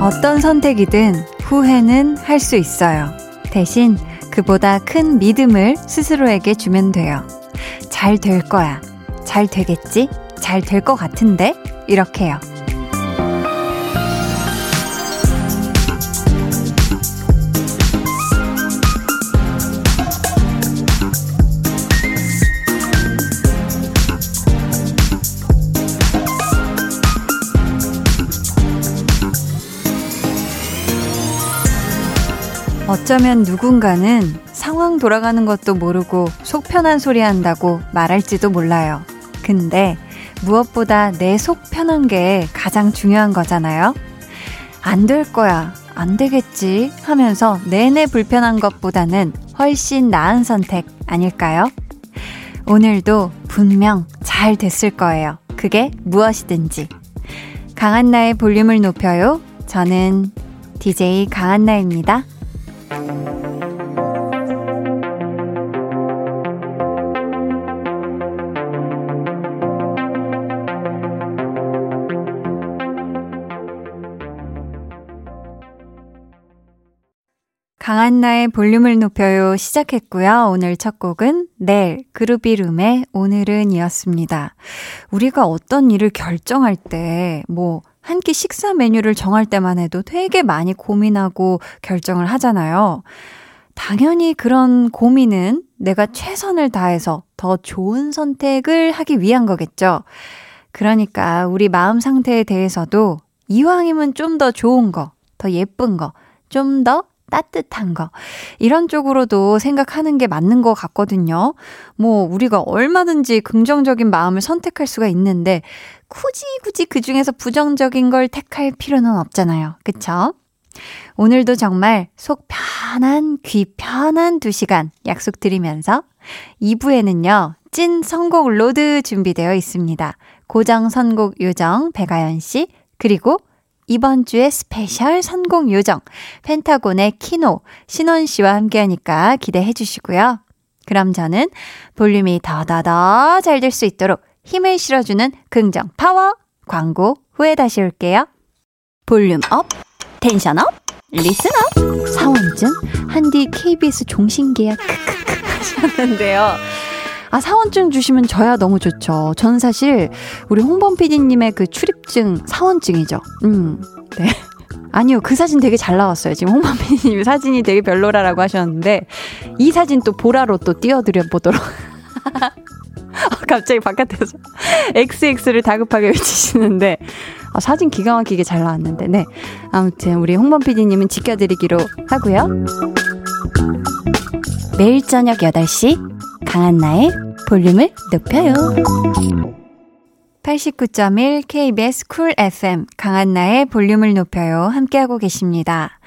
어떤 선택이든 후회는 할 수 있어요. 대신 그보다 큰 믿음을 스스로에게 주면 돼요. 잘 될 거야. 잘 되겠지? 잘 될 것 같은데? 이렇게요. 어쩌면 누군가는 상황 돌아가는 것도 모르고 속 편한 소리 한다고 말할지도 몰라요. 근데 무엇보다 내 속 편한 게 가장 중요한 거잖아요. 안 될 거야. 안 되겠지 하면서 내내 불편한 것보다는 훨씬 나은 선택 아닐까요? 오늘도 분명 잘 됐을 거예요. 그게 무엇이든지. 강한나의 볼륨을 높여요. 저는 DJ 강한나입니다. 강한나의 볼륨을 높여요 시작했고요. 오늘 첫 곡은 넬 그루비룸의 오늘은 이었습니다. 우리가 어떤 일을 결정할 때, 뭐, 한 끼 식사 메뉴를 정할 때만 해도 되게 많이 고민하고 결정을 하잖아요. 당연히 그런 고민은 내가 최선을 다해서 더 좋은 선택을 하기 위한 거겠죠. 그러니까 우리 마음 상태에 대해서도 이왕이면 좀 더 좋은 거, 더 예쁜 거, 좀 더 따뜻한 거. 이런 쪽으로도 생각하는 게 맞는 것 같거든요. 뭐, 우리가 얼마든지 긍정적인 마음을 선택할 수가 있는데, 굳이 굳이 그 중에서 부정적인 걸 택할 필요는 없잖아요. 그쵸? 오늘도 정말 속 편한, 귀 편한 두 시간 약속드리면서 2부에는요, 찐 선곡 road 준비되어 있습니다. 고정 선곡 요정 배가연 씨, 그리고 이번 주의 special 선곡 요정, 펜타곤의 키노, 신원 씨와 함께 하니까 기대해 주시고요. 그럼 저는 볼륨이 더더더 잘 될 수 있도록 힘을 실어주는 긍정 파워 광고 후에 다시 올게요. volume up, tension up, listen up. 사원증 한디 KBS 종신계약 하셨는데요. 아, 사원증 주시면 저야 너무 좋죠. 저는 사실 우리 홍범 PD님의 그 출입증 사원증이죠. 음, 네. 아니요, 그 사진 되게 잘 나왔어요. 지금 홍범 PD님 사진이 되게 별로라라고 하셨는데, 이 사진 또 보라로 또 띄워드려 보도록. 갑자기 바깥에서 XX를 다급하게 외치시는데, 아, 사진 기가 막히게 잘 나왔는데, 네. 아무튼 우리 홍범 PD님은 지켜드리기로 하고요. 매일 저녁 8시 강한나의 볼륨을 높여요. 89.1 KBS 쿨 FM 강한나의 볼륨을 높여요. 함께하고 계십니다.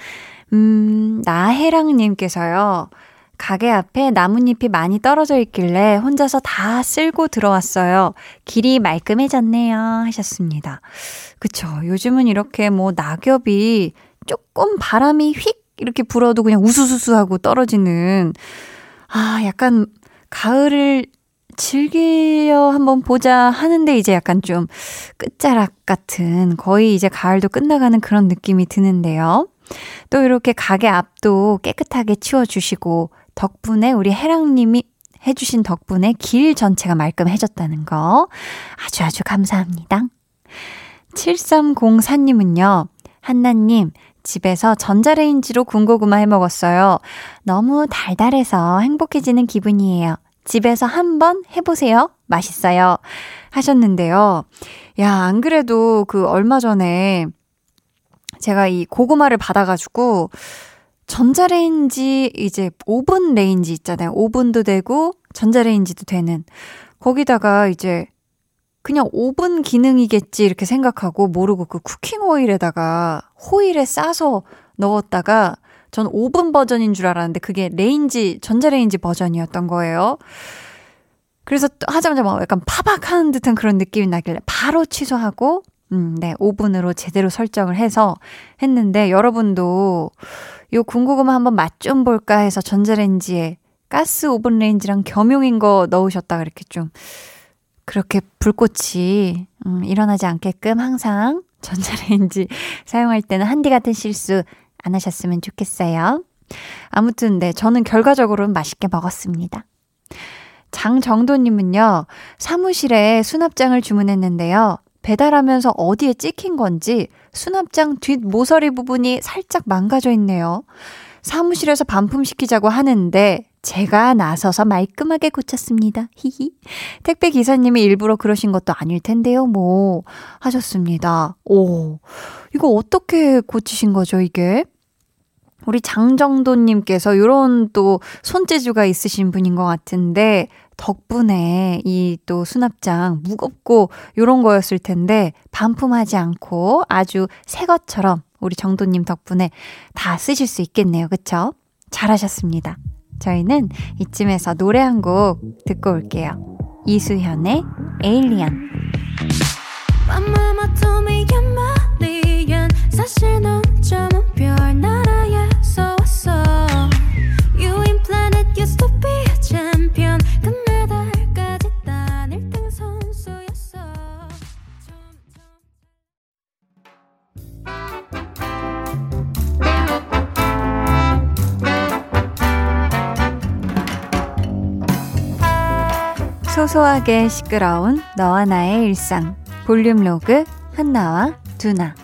음, 나혜랑님께서요. 가게 앞에 나뭇잎이 많이 떨어져 있길래 혼자서 다 쓸고 들어왔어요. 길이 말끔해졌네요. 하셨습니다. 그쵸. 요즘은 이렇게 뭐 낙엽이 조금 바람이 휙 이렇게 불어도 그냥 우수수수 하고 떨어지는, 아, 약간 가을을 즐겨 한번 보자 하는데 이제 약간 좀 끝자락 같은 거의 이제 가을도 끝나가는 그런 느낌이 드는데요. 또 이렇게 가게 앞도 깨끗하게 치워주시고 덕분에 우리 해랑님이 해주신 덕분에 길 전체가 말끔해졌다는 거 아주 아주 감사합니다. 7304님은요, 한나님, 집에서 전자레인지로 군고구마 해 먹었어요. 너무 달달해서 행복해지는 기분이에요. 집에서 한번 해보세요. 맛있어요. 하셨는데요. 야, 안 그래도 그 얼마 전에 제가 이 고구마를 받아가지고 전자레인지 이제 오븐 레인지 있잖아요. 오븐도 되고 전자레인지도 되는 거기다가 이제 그냥 오븐 기능이겠지 이렇게 생각하고 모르고 그 쿠킹 호일에다가 호일에 싸서 넣었다가 전 오븐 버전인 줄 알았는데 그게 레인지 전자레인지 버전이었던 거예요. 그래서 하자마자 막 약간 파박하는 듯한 그런 느낌이 나길래 바로 취소하고 음, 네, 오븐으로 제대로 설정을 해서 했는데 여러분도 요 군고구마 한번 맛 좀 볼까 해서 전자레인지에 가스 오븐 레인지랑 겸용인 거 넣으셨다 그렇게 좀 그렇게 불꽃이 음, 일어나지 않게끔 항상 전자레인지 사용할 때는 한디 같은 실수 안 하셨으면 좋겠어요. 아무튼 네, 저는 결과적으로는 맛있게 먹었습니다. 장정도님은요, 사무실에 수납장을 주문했는데요. 배달하면서 어디에 찍힌 건지 수납장 뒷 모서리 부분이 살짝 망가져 있네요. 사무실에서 반품시키자고 하는데 제가 나서서 말끔하게 고쳤습니다. 히히. 택배 기사님이 일부러 그러신 것도 아닐 텐데요, 뭐. 하셨습니다. 오. 이거 어떻게 고치신 거죠, 이게? 우리 장정도님께서 요런 또 손재주가 있으신 분인 것 같은데, 덕분에 이 또 수납장 무겁고 요런 거였을 텐데, 반품하지 않고 아주 새 것처럼 우리 정도님 덕분에 다 쓰실 수 있겠네요. 그쵸? 잘하셨습니다. 저희는 이쯤에서 노래 한 곡 듣고 올게요. 이수현의 에일리언. 사실 넌 별나라 소소하게 시끄러운 너와 나의 일상. 볼륨 로그 한나와 두나.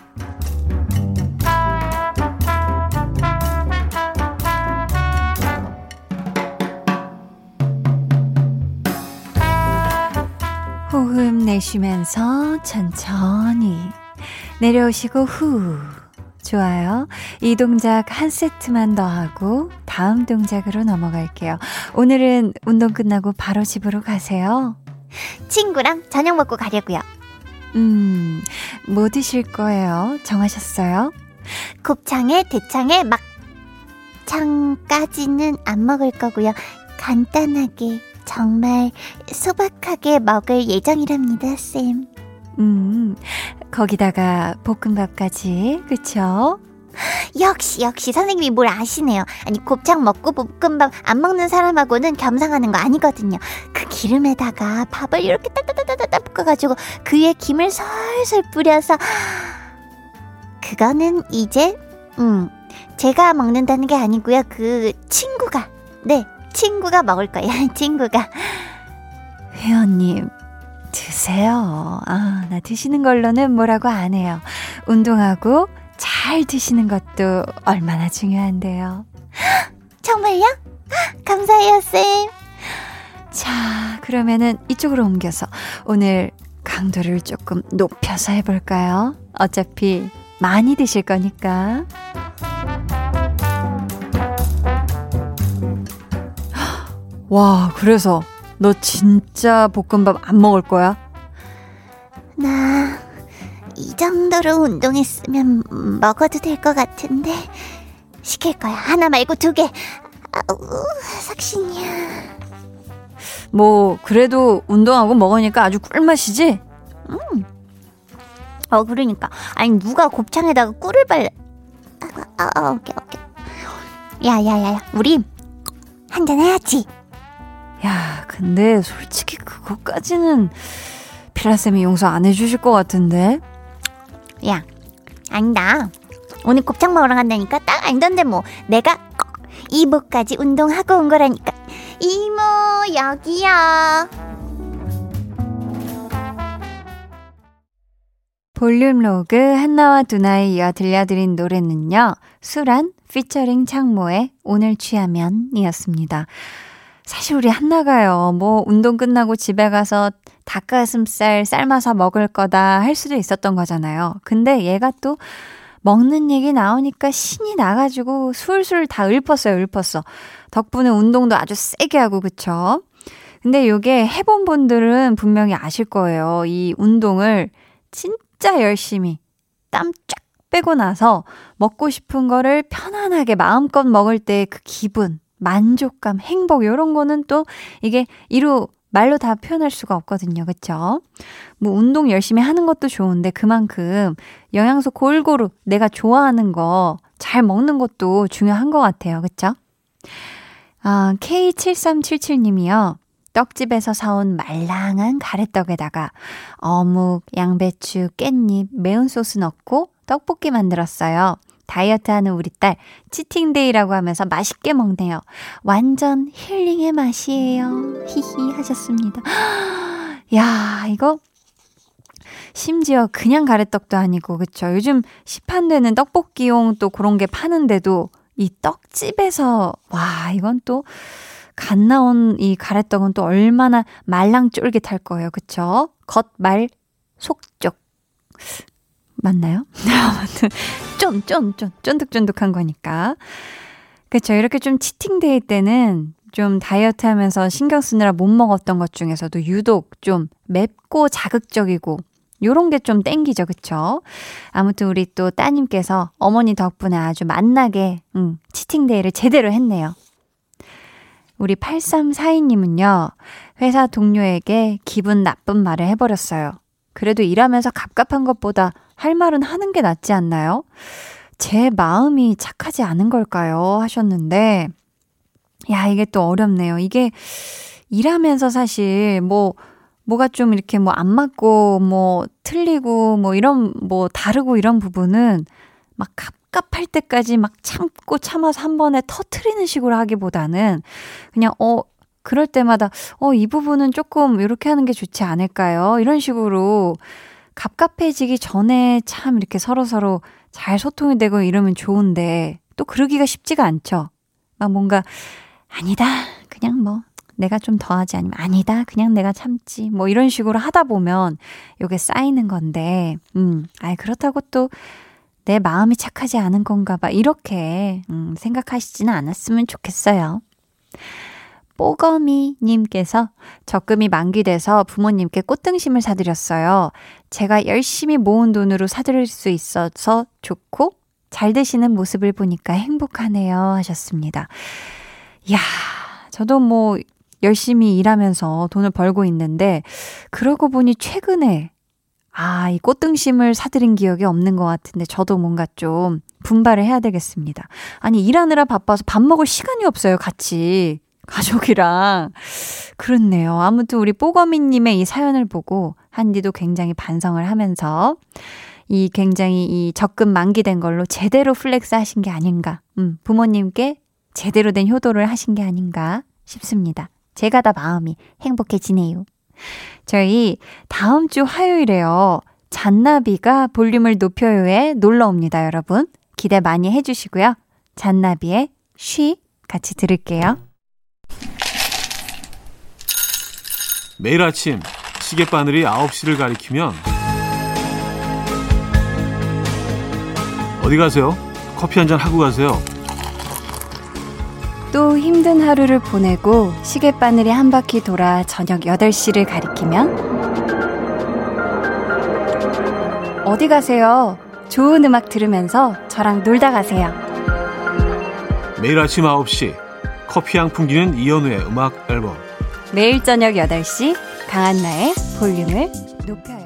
호흡 내쉬면서 천천히 내려오시고 후 좋아요. 이 동작 한 세트만 더 하고 다음 동작으로 넘어갈게요. 오늘은 운동 끝나고 바로 집으로 가세요. 친구랑 저녁 먹고 가려고요. 음, 뭐 드실 거예요? 정하셨어요? 곱창에 대창에 막 창까지는 안 먹을 거고요. 간단하게 정말 소박하게 먹을 예정이랍니다, 쌤. 음, 거기다가 볶음밥까지, 그쵸? 역시, 역시 선생님이 뭘 아시네요. 아니, 곱창 먹고 볶음밥 안 먹는 사람하고는 겸상하는 거 아니거든요. 그 기름에다가 밥을 이렇게 따따따따따 볶아가지고 그 위에 김을 솔솔 뿌려서 그거는 이제, 음, 제가 먹는다는 게 아니고요. 그 친구가, 네, 친구가 먹을 거예요. 친구가. 회원님, 드세요. 아, 나 드시는 걸로는 뭐라고 안 해요. 운동하고 잘 드시는 것도 얼마나 중요한데요. 정말요? 감사해요, 쌤. 자, 그러면은 이쪽으로 옮겨서 오늘 강도를 조금 높여서 해볼까요? 어차피 많이 드실 거니까. 와, 그래서 너 진짜 볶음밥 안 먹을 거야? 나 이 정도로 운동했으면 먹어도 될 것 같은데 시킬 거야. 하나 말고 두 개. 아우, 삭신이야. 뭐 그래도 운동하고 먹으니까 아주 꿀맛이지? 음. 어 그러니까 아니 누가 곱창에다가 꿀을 발라 아, 아, 오케이 오케이 야 야 야 야 우리 한잔 해야지 야, 근데 솔직히 그것까지는 피라쌤이 용서 안 해주실 것 같은데? 야, 아니다. 오늘 곱창 먹으러 간다니까 딱 알던데 뭐. 내가 이모까지 운동하고 온 거라니까. 이모, 여기야. 볼륨 로그 한나와 두나에 이어 들려드린 노래는요. 수란 피처링 창모의 오늘 취하면 이었습니다. 사실 우리 한나가요. 뭐 운동 끝나고 집에 가서 닭가슴살 삶아서 먹을 거다 할 수도 있었던 거잖아요. 근데 얘가 또 먹는 얘기 나오니까 신이 나가지고 술술 다 읊었어요, 읊었어. 덕분에 운동도 아주 세게 하고, 그쵸? 근데 요게 해본 분들은 분명히 아실 거예요. 이 운동을 진짜 열심히 땀 쫙 빼고 나서 먹고 싶은 거를 편안하게 마음껏 먹을 때 그 기분. 만족감, 행복, 이런 거는 또 이게 이루 말로 다 표현할 수가 없거든요. 그쵸? 뭐 운동 열심히 하는 것도 좋은데 그만큼 영양소 골고루 내가 좋아하는 거 잘 먹는 것도 중요한 것 같아요. 그쵸? 아, K7377 님이요. 떡집에서 사온 말랑한 가래떡에다가 어묵, 양배추, 깻잎, 매운 소스 넣고 떡볶이 만들었어요. 다이어트 하는 우리 딸, 치팅데이라고 하면서 맛있게 먹네요. 완전 힐링의 맛이에요. 히히 하셨습니다. 야, 이거 심지어 그냥 가래떡도 아니고, 그쵸? 요즘 시판되는 떡볶이용 또 그런 게 파는데도 이 떡집에서, 와, 이건 또, 갓 나온 이 가래떡은 또 얼마나 말랑 쫄깃할 거예요. 그쵸? 겉, 말, 속, 쪽. 맞나요? 쫀, 쫀, 쫀, 쫀득쫀득한 거니까. 그쵸. 이렇게 좀 치팅데이 때는 좀 다이어트 하면서 신경 쓰느라 못 먹었던 것 중에서도 유독 좀 맵고 자극적이고 요런 게 좀 땡기죠. 그쵸? 아무튼 우리 또 따님께서 어머니 덕분에 아주 맛나게, 음, 치팅데이를 제대로 했네요. 우리 8342님은요, 회사 동료에게 기분 나쁜 말을 해버렸어요. 그래도 일하면서 갑갑한 것보다 할 말은 하는 게 낫지 않나요? 제 마음이 착하지 않은 걸까요? 하셨는데, 야, 이게 또 어렵네요. 이게 일하면서 사실 뭐, 뭐가 좀 이렇게 뭐 안 맞고 뭐 틀리고 뭐 이런 뭐 다르고 이런 부분은 막 갑갑할 때까지 막 참고 참아서 한 번에 터트리는 식으로 하기보다는 그냥 어 그럴 때마다 어 이 부분은 조금 이렇게 하는 게 좋지 않을까요? 이런 식으로 갑갑해지기 전에 참 이렇게 서로서로 잘 소통이 되고 이러면 좋은데 또 그러기가 쉽지가 않죠. 막 뭔가 아니다. 그냥 뭐 내가 좀 더 하지 아니면 아니다. 그냥 내가 참지. 뭐 이런 식으로 하다 보면 요게 쌓이는 건데 음. 아이 그렇다고 또 내 마음이 착하지 않은 건가 봐. 이렇게 음, 생각하시지는 않았으면 좋겠어요. 뽀거미님께서 적금이 만기돼서 부모님께 꽃등심을 사드렸어요. 제가 열심히 모은 돈으로 사드릴 수 있어서 좋고 잘 되시는 모습을 보니까 행복하네요 하셨습니다. 야, 저도 뭐 열심히 일하면서 돈을 벌고 있는데 그러고 보니 최근에 아, 이 꽃등심을 사드린 기억이 없는 것 같은데 저도 뭔가 좀 분발을 해야 되겠습니다. 아니, 일하느라 바빠서 밥 먹을 시간이 없어요, 같이. 가족이랑. 그렇네요. 아무튼 우리 뽀거미님의 이 사연을 보고 한디도 굉장히 반성을 하면서 이 굉장히 이 적금 만기된 걸로 제대로 flex 하신 게 아닌가. 음, 부모님께 제대로 된 효도를 하신 게 아닌가 싶습니다. 제가 다 마음이 행복해지네요. 저희 다음 주 화요일에요. 잔나비가 볼륨을 높여요에 놀러 옵니다, 여러분. 기대 많이 해주시고요. 잔나비의 쉬 같이 들을게요. 매일 아침 시계바늘이 9시를 가리키면 어디 가세요? 커피 한 잔 하고 가세요. 또 힘든 하루를 보내고 시계바늘이 한 바퀴 돌아 저녁 8시를 가리키면 어디 가세요? 좋은 음악 들으면서 저랑 놀다 가세요. 매일 아침 9시 커피향 풍기는 이연우의 음악 앨범 매일 저녁 8시 강한나의 볼륨을 높여요.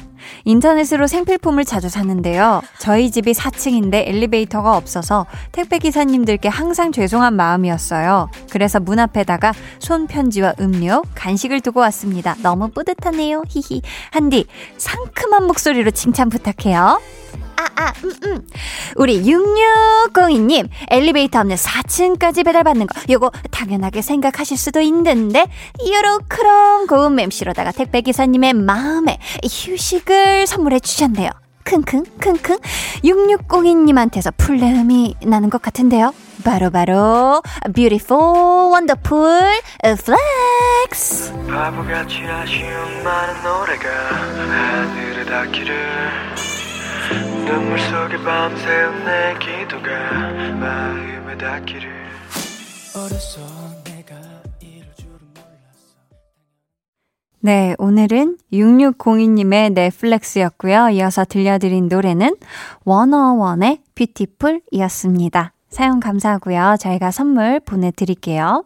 인터넷으로 생필품을 자주 사는데요. 저희 집이 4층인데 엘리베이터가 없어서 택배 기사님들께 항상 죄송한 마음이었어요. 그래서 문 앞에다가 손편지와 음료, 간식을 두고 왔습니다. 너무 뿌듯하네요. 히히. 한디 상큼한 목소리로 칭찬 부탁해요. 아, 아, 음, 음. 우리 6602님, 엘리베이터 없는 4층까지 배달받는 거, 요거 당연하게 생각하실 수도 있는데, 요렇크럼 고운 맴씨로다가 택배기사님의 마음에 휴식을 선물해 주셨네요. 킁킁, 킁킁. 6602님한테서 풀내음이 나는 것 같은데요. 바로바로, beautiful, wonderful, flex. 바보같이 아쉬운 많은 노래가 하늘에 닿기를 눈물 속에 밤새운 내 기도가 마음에 닿기를 어렸어 내가 이럴 줄은 몰랐어 네, 오늘은 6602님의 넷플렉스였고요. 이어서 들려드린 노래는 원어원의 뷰티풀이었습니다. 사용 감사하고요. 저희가 선물 보내드릴게요.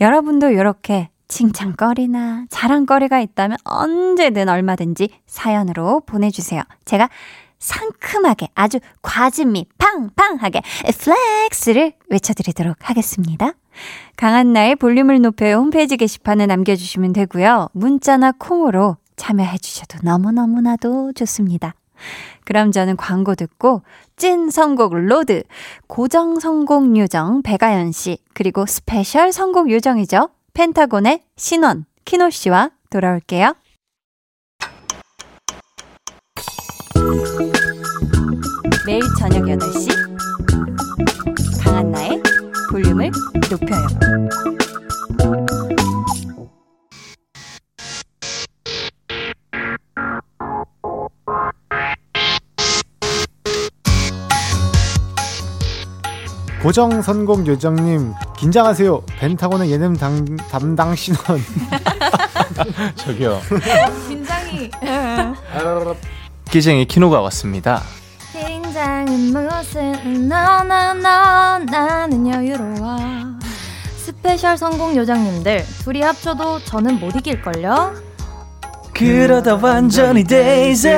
여러분도 이렇게 칭찬거리나 자랑거리가 있다면 언제든 얼마든지 사연으로 보내주세요. 제가 상큼하게 아주 과즙미 팡팡하게 flex를 외쳐드리도록 하겠습니다. 강한나의 볼륨을 높여 홈페이지 게시판에 남겨주시면 되고요. 문자나 콩으로 참여해 주셔도 너무너무나도 좋습니다. 그럼 저는 광고 듣고 찐 선곡 road, 고정 선곡 요정 배가연 씨, 그리고 special 선곡 요정이죠. 펜타곤의 신원, 키노 씨와 돌아올게요. 매일 저녁 8시 강한나의 볼륨을 높여요. 고정 선곡 요정님 긴장하세요. 펜타곤의 예능 당, 담당 신원. 저기요. 긴장이. 끼쟁이 키노가 왔습니다. 긴장은 무슨 너너너 나는 여유로워 special 선곡 요정님들 둘이 합쳐도 저는 못 이길걸요? 그러다 완전히 days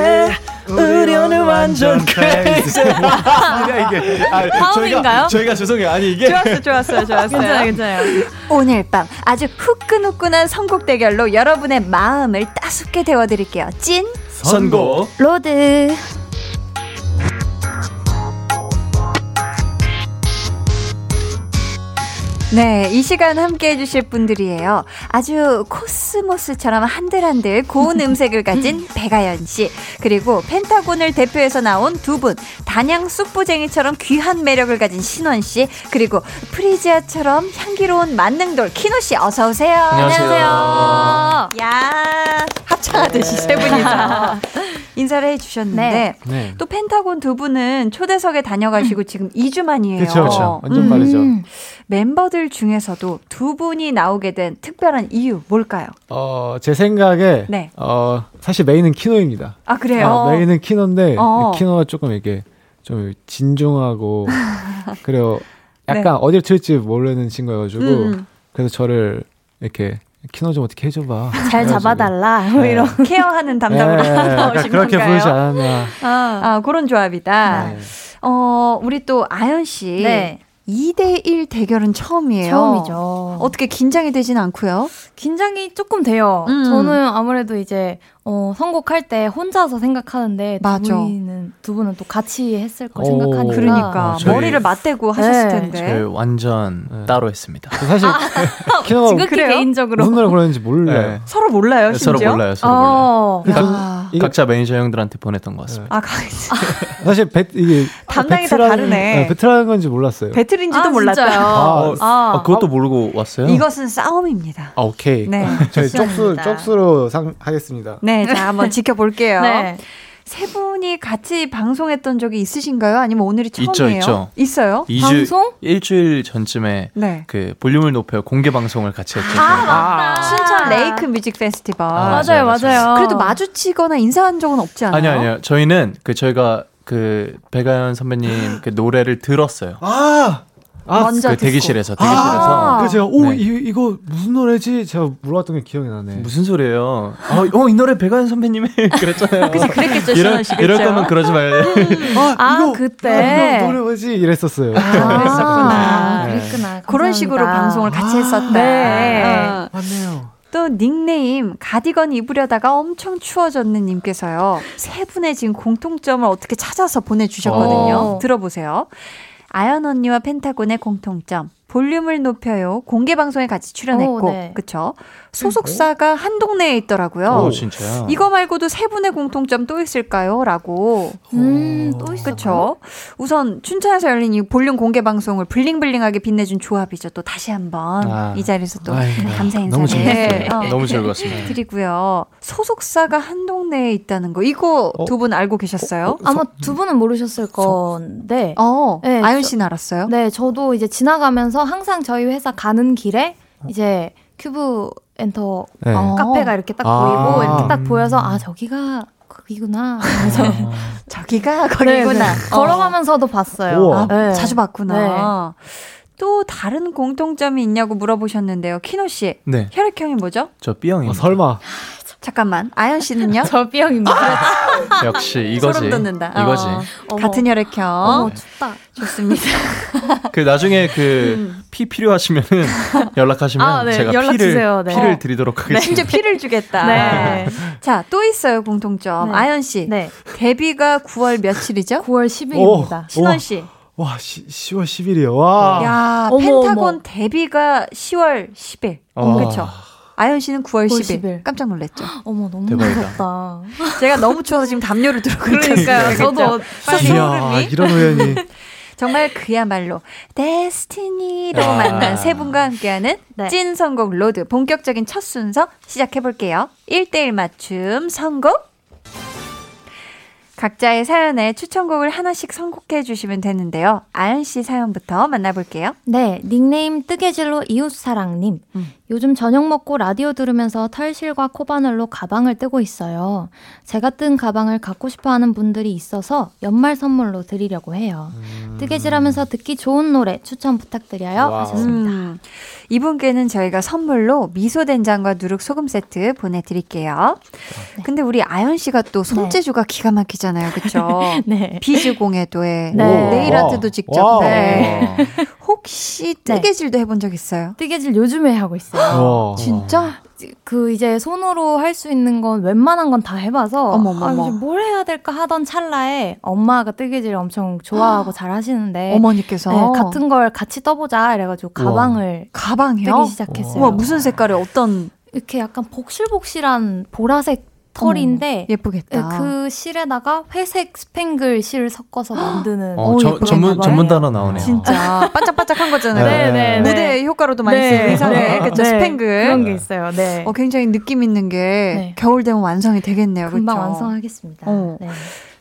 우리 오늘 완전 crazy 이게 아? 저희가, 저희가 죄송해요. 아니 이게 좋았어, 좋았어요, 좋았어요. 괜찮아요 괜찮아요 오늘 밤 아주 후끈후끈한 선곡 대결로 여러분의 마음을 따숩게 데워드릴게요. 찐 선곡 road 네, 이 시간 함께 해주실 분들이에요. 아주 코스모스처럼 한들한들 고운 음색을 가진 백아연 씨, 그리고 펜타곤을 대표해서 나온 두 분, 단양 쑥부쟁이처럼 귀한 매력을 가진 신원 씨, 그리고 프리지아처럼 향기로운 만능돌 키노 씨, 어서 오세요. 안녕하세요. 야, 합창하듯이 세 분이서 인사를 해주셨는데. 네. 또 펜타곤 두 분은 초대석에 다녀가시고 지금 2주 만이에요. 그렇죠, 그렇죠. 완전 음. 빠르죠. 멤버들 중에서도 두 분이 나오게 된 특별한 이유 뭘까요? 어, 제 생각에 네. 어, 사실 main은 키노입니다. 아 그래요? 아, main은 키노인데 어. 키노가 조금 이렇게 좀 진중하고 그리고 약간 네. 어디를 튈지 모르는 친구여가지고 음. 그래서 저를 이렇게 키노 좀 어떻게 해줘봐. 잘 그래가지고. 잡아달라 뭐 네. 이런 케어하는 담당으로 예, 약간 나오신 그렇게 건가요? 부르지 않았나. 아, 아 그런 조합이다. 네. 어 우리 또 아연 씨. 네 2대1 대결은 처음이에요. 처음이죠 어떻게 긴장이 되진 않고요? 긴장이 조금 돼요 음. 저는 아무래도 이제 어, 선곡할 때 혼자서 생각하는데 맞아. 두 분은 두 분은 또 같이 했을 거 오. 생각하니까 그러니까 어, 저희- 머리를 맞대고 하셨을 네. 텐데. 저희 완전 네. 따로 했습니다. 사실 키노가 지극히 그래요? 개인적으로 무슨 노래 부르는지 몰라요. 네. 서로 몰라요, 심지어. 서로 몰라요. 서로 몰라요. 아, 각자 매니저 형들한테 보냈던 것 같습니다. 아, 가- 사실 배, 이게 담당이 다 다르네. 네, 배틀하는 건지 몰랐어요. 배틀인지도 아, 몰랐다. 진짜요? 아, 아, 아, 그것도 모르고 왔어요? 이것은 싸움입니다. 아, 오케이. 네. 저희 쪽수. 쪽수로 상 하겠습니다. 네, 자, 한번 지켜볼게요. 네. 세 분이 같이 방송했던 적이 있으신가요? 아니면 오늘이 있죠, 처음이에요? 있죠. 어요 2주, 방송? 일주일 전쯤에 네. 그 볼륨을 높여 공개 방송을 같이 했죠. 아, 저희가. 춘천 레이크 뮤직 페스티벌. 아, 맞아요, 맞아요, 맞아요. 그래도 마주치거나 인사한 적은 없지 않아요? 아니요, 아니요. 저희는 그 저희가 그 백아연 선배님 그 노래를 들었어요. 아 아, 먼저 그. 대기실에서 대기실에서 그 제가 오 네. 이, 이거 무슨 노래지? 제가 물어봤던 게 기억이 나네. 무슨 소리예요? 어, 어, 이 노래 백아연 선배님의 그랬잖아요. 그치, 그랬겠죠, 이럴, 이럴? 거면 그러지 말래. 아, 아, 이거 그때. 아, 이거 노래 뭐지? 이랬었어요. 그랬었구나. 네. 그랬구나. 그런 식으로. 방송을 같이 했었다. 네. 어. 맞네요. 또 닉네임 가디건 입으려다가 엄청 추워졌는 님께서요. 세 분의 지금 공통점을 어떻게 찾아서 보내주셨거든요. 어. 들어보세요. 아연 언니와 펜타곤의 공통점. 볼륨을 높여요. 공개 방송에 같이 출연했고, 오, 네. 그쵸? 소속사가 한 동네에 있더라고요. 오, 진짜요? 이거 말고도 세 분의 공통점 또 있을까요? 라고. 음, 또 있어. 그쵸? 우선 춘천에서 열린 이 볼륨 공개 방송을 bling bling하게 빛내준 조합이죠. 또 다시 한번 아. 이 자리에서 또 아이고, 감사 너무 인사를 재밌었어요. 어, 너무 즐거웠습니다. 드리고요. 소속사가 한 동네에 있다는 거 이거 어? 두분 알고 계셨어요? 아마 두 분은 모르셨을 건데. 어, 네, 아연 저- 씨는 알았어요? 네, 저도 이제 지나가면서 항상 저희 회사 가는 길에 이제 큐브 엔터 네. 어. 카페가 이렇게 딱 아. 보이고 이렇게 딱 보여서 아 저기가 거기구나. 그래서 저기가 네, 거기구나. 네. 걸어가면서도 봤어요. 우와. 아, 네. 자주 봤구나. 또 다른 공통점이 있냐고 물어보셨는데요. 키노 씨, 네, 혈액형이 뭐죠? 저 B형입니다. 어, 설마. 잠깐만, 아연 씨는요? 저 B형입니다. 역시 이거지. 소름 돋는다. 이거지. 어. 같은 혈액형. 어머 춥다. 좋습니다. 그 나중에 그피 필요하시면은 연락하시면 아, 네. 제가 연락 피를 주세요. 네. 피를 드리도록 하겠습니다. 심지어 피를 주겠다. 네. 자, 또 있어요, 공통점. 네. 아연 씨. 네. 데뷔가 9월 며칠이죠? 9월 10일입니다. 신원 씨. 와, 시, 10월 10일이에요. 와. 야, 어머, 펜타곤 어머. 데뷔가 10월 10일. 어. 그렇죠. 아연 씨는 9월 9월 10일. 10일. 깜짝 놀랐죠. 어머 너무 대박이다. 무섭다. 제가 너무 추워서 지금 담요를 들고 그러니까요. 저도 빨리 이야, 소름이. 이런 우연이. 정말 그야말로 destiny로 아. 만난 세 분과 함께하는 네. 찐 선곡 road 본격적인 첫 순서 시작해 볼게요. 1대1 맞춤 선곡. 각자의 사연에 추천곡을 하나씩 선곡해 주시면 되는데요. 아연 씨 사연부터 만나볼게요. 네, 닉네임 뜨개질로 이웃사랑님. 음. 요즘 저녁 먹고 라디오 들으면서 털실과 코바늘로 가방을 뜨고 있어요. 제가 뜬 가방을 갖고 싶어 하는 분들이 있어서 연말 선물로 드리려고 해요. 뜨개질하면서 듣기 좋은 노래 추천 부탁드려요. 와우. 하셨습니다. 음, 이분께는 저희가 선물로 미소 된장과 누룩 소금 세트 보내드릴게요. 근데 우리 아연 씨가 또 손재주가 기가 막히잖아요, 그렇죠? 네. 비즈 공예도에 네. 네일 아트도 직접. 네. 혹시 네. 뜨개질도 해본 적 있어요? 뜨개질 요즘에 하고 있어요. 와. 진짜? 그 이제 손으로 할 수 있는 건 웬만한 건 다 해봐서 어머머머. 아, 이제 뭘 해야 될까 하던 찰나에 엄마가 뜨개질 엄청 좋아하고 잘 하시는데 어머니께서 네, 같은 걸 같이 떠보자 이래가지고 가방을 가방이요? 뜨기 시작했어요. 우와 무슨 색깔에 어떤 이렇게 약간 복실복실한 보라색 털인데 예쁘겠다. 네, 그 실에다가 회색 스팽글 실 섞어서 만드는 어, 오, 저- 예쁘게 전문. 전문 단어 나오네요. 진짜 반짝반짝한 거잖아요. 네, 네, 네. 무대 효과로도 많이 쓰는 의상에 그쵸 스팽글. 그런 게 있어요. 네. 어, 굉장히 느낌 있는 게 네. 겨울 되면 완성이 되겠네요. 금방 그쵸? 완성하겠습니다. 어. 네.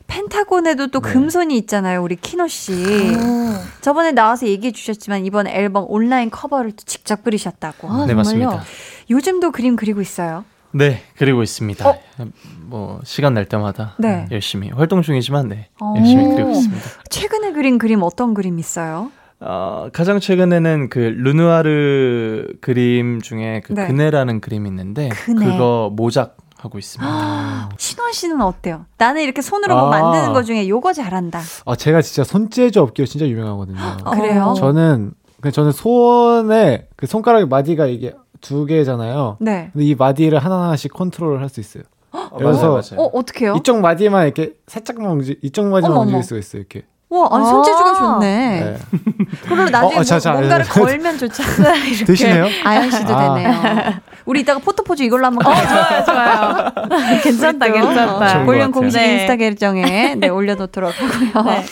펜타곤에도 또 네. 금손이 있잖아요. 우리 키노 씨. 오. 저번에 나와서 얘기해 주셨지만 이번 앨범 온라인 커버를 또 직접 그리셨다고. 아, 네 정말요? 맞습니다. 요즘도 그림 그리고 있어요. 네 그리고 있습니다. 어? 뭐 시간 날 때마다 네. 열심히 활동 중이지만 네 어. 열심히 그리고 있습니다. 최근에 그린 그림 어떤 그림 있어요? 어, 가장 최근에는 그 르누아르 그림 중에 그 네. 그네라는 그림이 있는데 그네. 그거 모작 하고 있습니다. 신원 씨는 어때요? 나는 이렇게 손으로 뭐 아. 만드는 거 중에 요거 잘한다. 아, 제가 진짜 손재주 업계로 진짜 유명하거든요. 아, 그래요? 저는 그 저는 손에 그 손가락 마디가 이게 두 개잖아요. 네. 근데 이 마디를 하나하나씩 컨트롤 할수 있어요. 어, 그래서 맞아요, 맞아요. 어, 어떻게요? 이쪽 마디만 이렇게 살짝만 움직, 이쪽 마디만 어머. 움직일 수가 있어요. 이렇게. 와, 아니 손재주가 아. 좋네. 네. 그걸로 나중에 어, 자, 뭐, 자, 뭔가를 자, 자. 걸면 좋잖아요. 이렇게. 되시네요? 아연 씨도 아. 되네요. 우리 이따가 photo 포즈 이걸로 한번 어, 좋아요, 좋아요. 괜찮다, 괜찮다. 어, 볼륨 것 공식 같아요. 인스타 계정에 네, 올려놓도록 하고요. 네.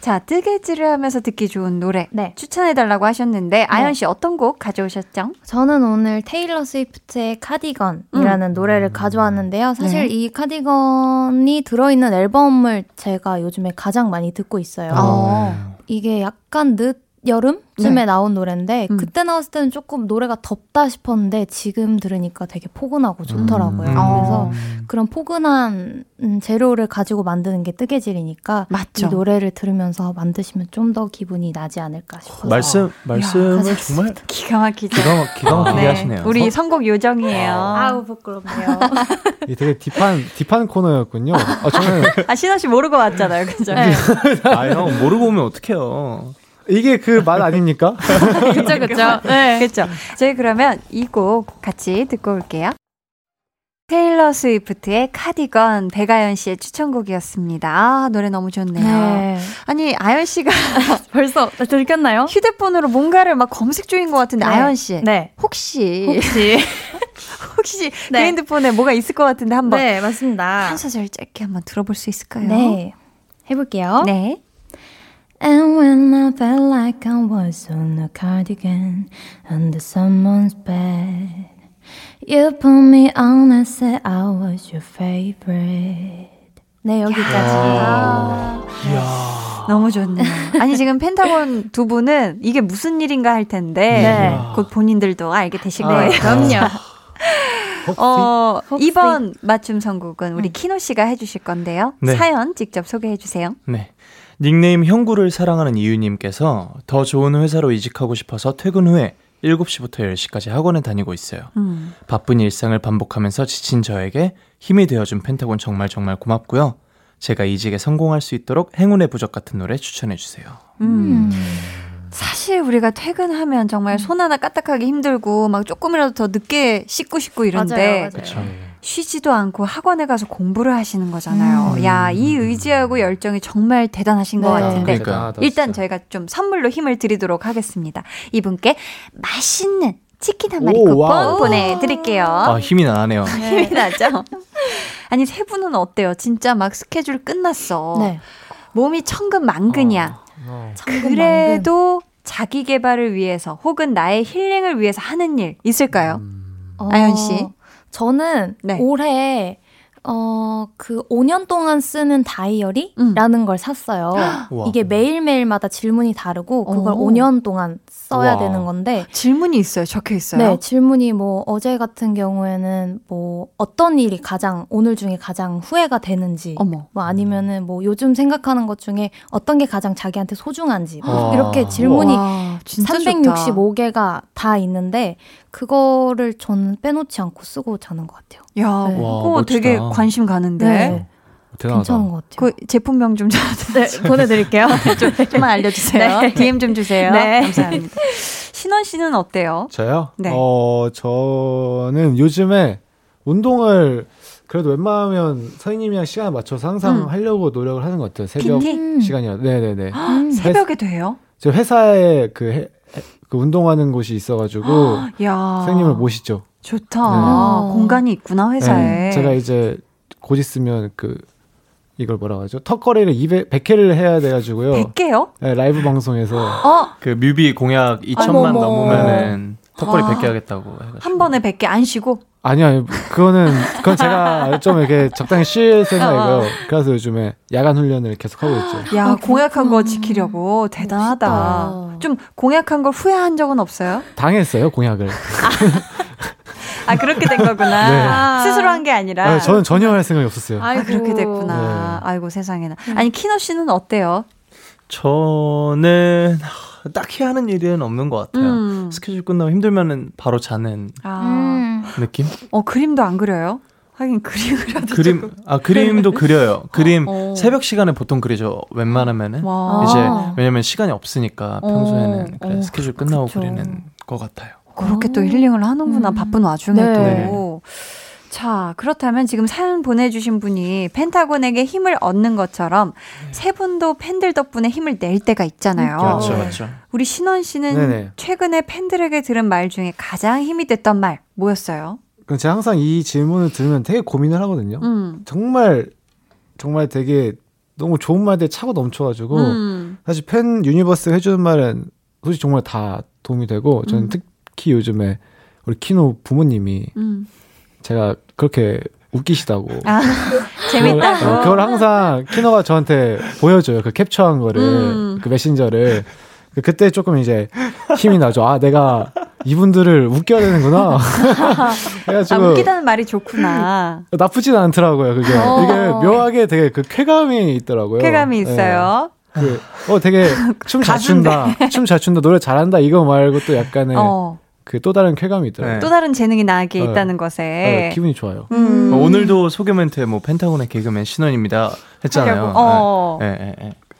자, 뜨개질을 하면서 듣기 좋은 노래 네. 추천해달라고 하셨는데 아연 씨 어떤 곡 가져오셨죠? 저는 오늘 테일러 스위프트의 카디건이라는 노래를 가져왔는데요. 사실 네. 이 카디건이 들어있는 앨범을 제가 요즘에 가장 많이 듣고 있어요. 어. 이게 약간 늦 여름쯤에 네. 나온 노래인데 음. 그때 나왔을 때는 조금 노래가 덥다 싶었는데 지금 들으니까 되게 포근하고 좋더라고요. 음. 그래서 어, 그런 포근한 음, 재료를 가지고 만드는 게 뜨개질이니까 맞죠. 이 노래를 들으면서 만드시면 좀 더 기분이 나지 않을까 싶어요. 말씀 말씀을 가져왔습니다. 정말 기가 막히죠. 기가 막 기가 막히게 네, 하시네요. 우리 선곡 요정이에요. 아우 부끄럽네요. 이게 되게 딥한 딥한 코너였군요. 아, 저는 아, 신원 씨 모르고 왔잖아요. 그죠? 네. 아형 모르고 오면 어떡해요. 이게 그말 아닙니까? 그쵸 그쵸. 네. 그렇죠. 저희 그러면 이 곡 같이 듣고 올게요. 테일러 스위프트의 카디건 배가연 씨의 추천곡이었습니다. 아, 노래 너무 좋네요. 네. 아니 아연 씨가 벌써 들켰나요? 휴대폰으로 뭔가를 막 검색 중인 것 같은데 네. 아연 씨 네. 혹시 혹시 혹시 네. 그 핸드폰에 뭐가 있을 것 같은데 한번 네 맞습니다. 한 소절 짧게 한번 들어볼 수 있을까요? 네 해볼게요. 네. And when I felt like I was on a cardigan under someone's bed, you put me on and said I was your favorite. 네, 여기까지. 아. 너무 좋네요. 아니 지금 펜타곤 두 분은 이게 무슨 일인가 할 텐데 네. 곧 본인들도 알게 되실 네, 거예요. 그럼요. 어, 이번 맞춤 선곡은 우리 키노 씨가 해주실 건데요. 네. 사연 직접 소개해 주세요. 네. 닉네임 형구를 사랑하는 이유님께서 더 좋은 회사로 이직하고 싶어서 퇴근 후에 7시부터 10시까지 학원에 다니고 있어요. 음. 바쁜 일상을 반복하면서 지친 저에게 힘이 되어준 펜타곤 정말 정말 고맙고요. 제가 이직에 성공할 수 있도록 행운의 부적 같은 노래 추천해주세요. 음. 사실 우리가 퇴근하면 음. 정말 손 하나 까딱하기 힘들고 막 조금이라도 더 늦게 씻고 싶고 이런데 맞아요, 맞아요. 쉬지도 않고 학원에 가서 공부를 하시는 거잖아요. 음. 야, 이 의지하고 열정이 정말 대단하신 것 네. 같은데 그러니까. 일단 저희가 좀 선물로 힘을 드리도록 하겠습니다. 이분께 맛있는 치킨 한 마리 오, 쿠폰 와우. 보내드릴게요. 아, 힘이 나네요. 힘이 나죠? 아니, 세 분은 어때요? 진짜 막 스케줄 끝났어. 네. 몸이 천근 만근이야. 어. 그래도 자기 개발을 위해서 혹은 나의 힐링을 위해서 하는 일 있을까요? 어, 아연 씨. 저는 네. 올해 어, 그 5년 동안 쓰는 다이어리라는 걸 샀어요. 이게 매일매일마다 질문이 다르고 그걸 오. 5년 동안 써야 우와. 되는 건데 질문이 있어요. 적혀 있어요. 네, 질문이 뭐 어제 같은 경우에는 뭐 어떤 일이 가장 오늘 중에 가장 후회가 되는지 어머. 뭐 아니면은 뭐 요즘 생각하는 것 중에 어떤 게 가장 자기한테 소중한지 뭐 와. 이렇게 질문이 와, 좋다. 365개가 다 있는데 그거를 저는 빼놓지 않고 쓰고 자는 것 같아요. 야, 네. 그거 와, 되게 멋지다. 관심 가는데. 네, 대단하다. 괜찮은 것 같아요. 그 제품명 좀 저- 네, 보내드릴게요. 좀, 좀만 알려주세요. 네. DM 좀 주세요. 네. 감사합니다. 신원 씨는 어때요? 저요? 네. 어, 저는 요즘에 운동을 그래도 웬만하면 선생님이랑 시간을 맞춰서 항상 음. 하려고 노력을 하는 것 같아요. 새벽? 음. 시간이라. 네네네. 음. 새벽에 돼요? 저 회사에 그, 해- 해- 그 운동하는 곳이 있어가지고 야, 선생님을 모시죠. 좋다. 네. 공간이 있구나 회사에. 네, 제가 이제 곧 있으면 그 이걸 뭐라고 하죠? 턱걸이를 200, 100회를 해야 돼가지고요. 100개요? 네, 라이브 방송에서 어, 그 뮤비 공약 2천만 어머머. 넘으면은 턱걸이 아. 100개 하겠다고 해가지고. 한 번에 100개 안 쉬고? 아니요. 그거는 그건 제가 좀 이렇게 적당히 쉴 생각이고요. 그래서 요즘에 야간 훈련을 계속 하고 있죠. 야, 아, 공약한 거. 지키려고 대단하다. 멋있다. 좀 공약한 걸 후회한 적은 없어요? 당했어요, 공약을. 아, 그렇게 된 거구나. 네. 스스로 한 게 아니라. 아, 저는 전혀 할 생각이 없었어요. 아, 그렇게 됐구나. 네. 아이고, 세상에나. 아니, 키노 씨는 어때요? 저는 하, 딱히 하는 일은 없는 것 같아요. 음. 스케줄 끝나고 힘들면은 바로 자는 아, 음. 느낌? 어, 그림도 안 그려요? 하긴 그림이라도 그림 조금. 아 그림도 그려요. 그림 어. 새벽 시간에 보통 그리죠. 웬만하면은 와. 이제 아. 왜냐면 시간이 없으니까 어. 평소에는 그래, 어, 스케줄 끝나고 그쵸. 그리는 것 같아요. 그렇게 또 힐링을 하는구나. 음. 바쁜 와중에도. 네. 자, 그렇다면 지금 사연 보내주신 분이 펜타곤에게 힘을 얻는 것처럼 세 분도 팬들 덕분에 힘을 낼 때가 있잖아요. 그렇죠, 네. 그렇죠. 우리 신원 씨는 네네. 최근에 팬들에게 들은 말 중에 가장 힘이 됐던 말 뭐였어요? 그럼 제가 항상 이 질문을 들으면 되게 고민을 하거든요. 음. 정말, 정말 되게 너무 좋은 말들 차고 넘쳐가지고, 음. 사실 팬 유니버스가 해주는 말은 솔직히 정말 다 도움이 되고, 저는 음. 특히 요즘에 우리 키노 부모님이 음. 제가 그렇게 웃기시다고. 아, 재밌다고. 그걸, 어, 그걸 항상 키노가 저한테 보여줘요. 그 캡처한 거를, 음. 그 메신저를. 그때 조금 이제 힘이 나죠. 아, 내가 이분들을 웃겨야 되는구나. 해가지고 아, 웃기다는 말이 좋구나. 나쁘진 않더라고요. 그게 어. 이게 묘하게 되게 그 쾌감이 있더라고요. 쾌감이 네. 있어요. 네. 그, 어 되게 춤 잘 춘다, 춤 잘 춘다, 노래 잘한다 이거 말고 또 약간의 어. 그 또 다른 쾌감이 있더라고요. 네. 또 다른 재능이 나게 네. 있다는 것에 네, 기분이 좋아요. 음. 어, 오늘도 소개 멘트에 뭐 펜타곤의 개그맨 신원입니다 했잖아요. 어. 네.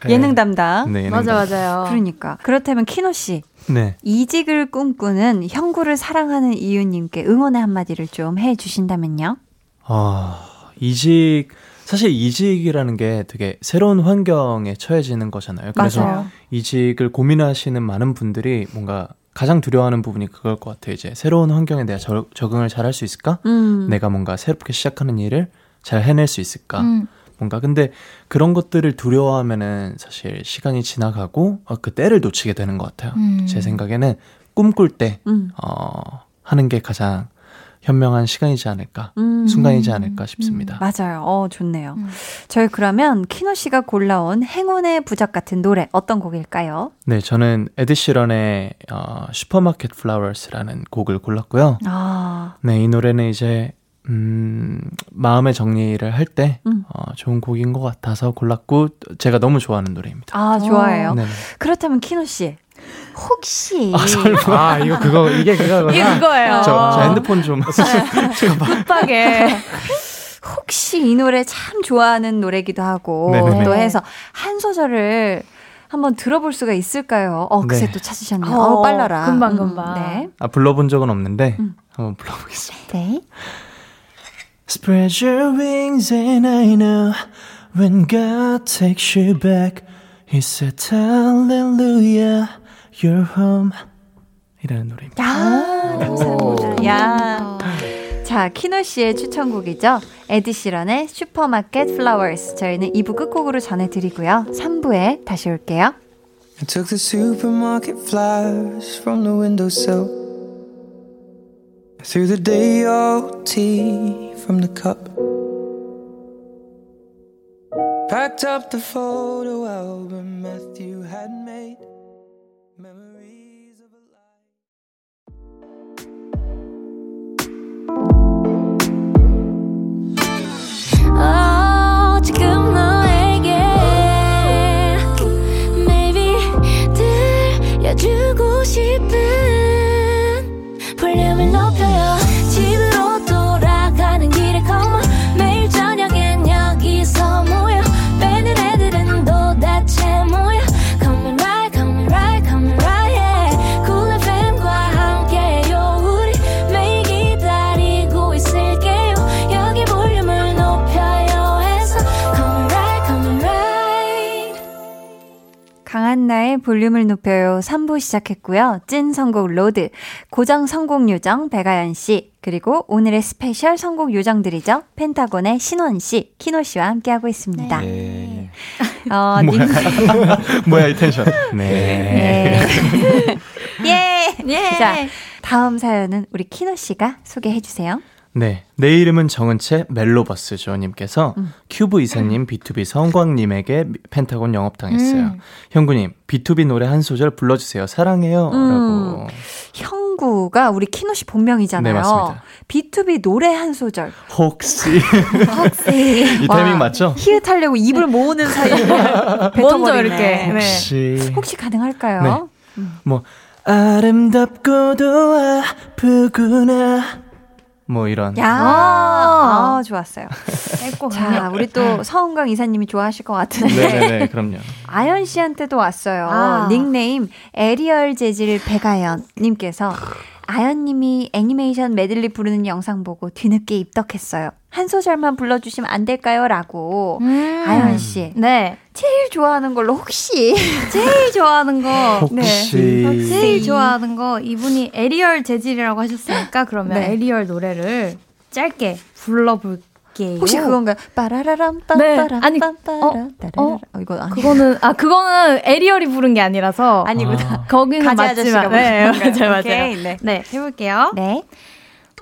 예능 담당. 네, 예능 맞아 담당. 맞아요. 그러니까 그렇다면 키노 씨. 네. 이직을 꿈꾸는 형구를 사랑하는 이유님께 응원의 한마디를 좀 해주신다면요. 아 이직 사실 이직이라는 게 되게 새로운 환경에 처해지는 거잖아요. 그래서 맞아요. 이직을 고민하시는 많은 분들이 뭔가 가장 두려워하는 부분이 그걸 것 같아요. 이제 새로운 환경에 내가 저, 적응을 잘 할 수 있을까? 음. 내가 뭔가 새롭게 시작하는 일을 잘 해낼 수 있을까? 음. 뭔가 근데 그런 것들을 두려워하면은 사실 시간이 지나가고 어, 그 때를 놓치게 되는 것 같아요. 음. 제 생각에는 꿈꿀 때 음. 어, 하는 게 가장 현명한 시간이지 않을까, 음. 순간이지 않을까 싶습니다. 음. 맞아요. 어, 좋네요. 음. 저희 그러면 키노 씨가 골라온 행운의 부적 같은 노래 어떤 곡일까요? 네, 저는 에드 시런의 어, Supermarket Flowers라는 곡을 골랐고요. 아. 네, 이 노래는 이제 음, 마음의 정리를 할때 음. 어, 좋은 곡인 것 같아서 골랐고 제가 너무 좋아하는 노래입니다. 아, 좋아해요. 네 그렇다면 키노 씨 혹시 아, 설마. 아 이거 그거 이게 그거구나. 이게 그거예요. 저, 저 핸드폰 좀 급하게. 혹시 이 노래 참 좋아하는 노래기도 하고 네네네. 또 해서 한 소절을 한번 들어볼 수가 있을까요? 어, 그새 네. 또 찾으셨네요. 어, 어, 빨라라. 금방 금방. 음, 네. 아 불러본 적은 없는데 음. 한번 불러보겠습니다. 네. Spread your wings and I know when God takes you back, He said Hallelujah. You're Home 이라는 노래입니다. 야, 감사합니다. 야. 자, 키노 씨의 추천곡이죠. 에드 시런의 Supermarket Flowers. 저희는 2부 끝곡으로 전해드리고요. 3부에 다시 올게요. I took the supermarket flowers from the windowsill. Threw the day old tea from the cup. Packed up the photo album Matthew had made. 강한나의 볼륨을 높여요 3부 시작했고요. 찐 선곡 로드, 고정 선곡 요정 백아연 씨, 그리고 오늘의 special 선곡 요정들이죠. 펜타곤의 신원 씨, 키노 씨와 함께하고 있습니다. 네. 어, 뭐야, 뭐야 이 텐션. 네. 네. 예. 예. 자, 다음 사연은 우리 키노 씨가 소개해 주세요. 네. 내 이름은 정은채 멜로버스죠. 님께서 음. 큐브 이사님, BTOB 은광님에게 펜타곤 영업당했어요. 음. 형구님, BTOB 노래 한 소절 불러주세요. 사랑해요. 음. 라고. 형구가 우리 키노 씨 본명이잖아요. 네, 맞습니다. BTOB 노래 한 소절. 혹시. 혹시. 이 타이밍 맞죠? 히읗하려고 입을 모으는 사이에 먼저 이렇게. 네. 혹시. 혹시 가능할까요? 네. 음. 뭐, 아름답고도 아프구나. 뭐 이런. 야, 아, 좋았어요. 자, 우리 또 서은광 이사님이 좋아하실 것 같은데. 네네, 그럼요. 아연 씨한테도 왔어요. 아. 닉네임 에리얼 재질 백아연 님께서 아연님이 애니메이션 메들리 부르는 영상 보고 뒤늦게 입덕했어요. 한 소절만 불러주시면 안 될까요? 라고. 음. 아연 씨. 네. 제일 좋아하는 걸로 혹시. 제일 좋아하는 거. 혹시. 네. 제일 좋아하는 거. 이분이 에리얼 재질이라고 하셨으니까 그러면 네. 에리얼 노래를 짧게 불러볼 할게요. 혹시 그건가요? 빠라라람 빰빠람 네. 아니, 빰빠라 어, 어, 어, 이거 아니 그거는 아 그거는 에리얼이 부른 게 아니라서 아니구나. 아. 거기는 맞지만 네, 맞아요, 맞아요. 네. 네, 해볼게요. 네.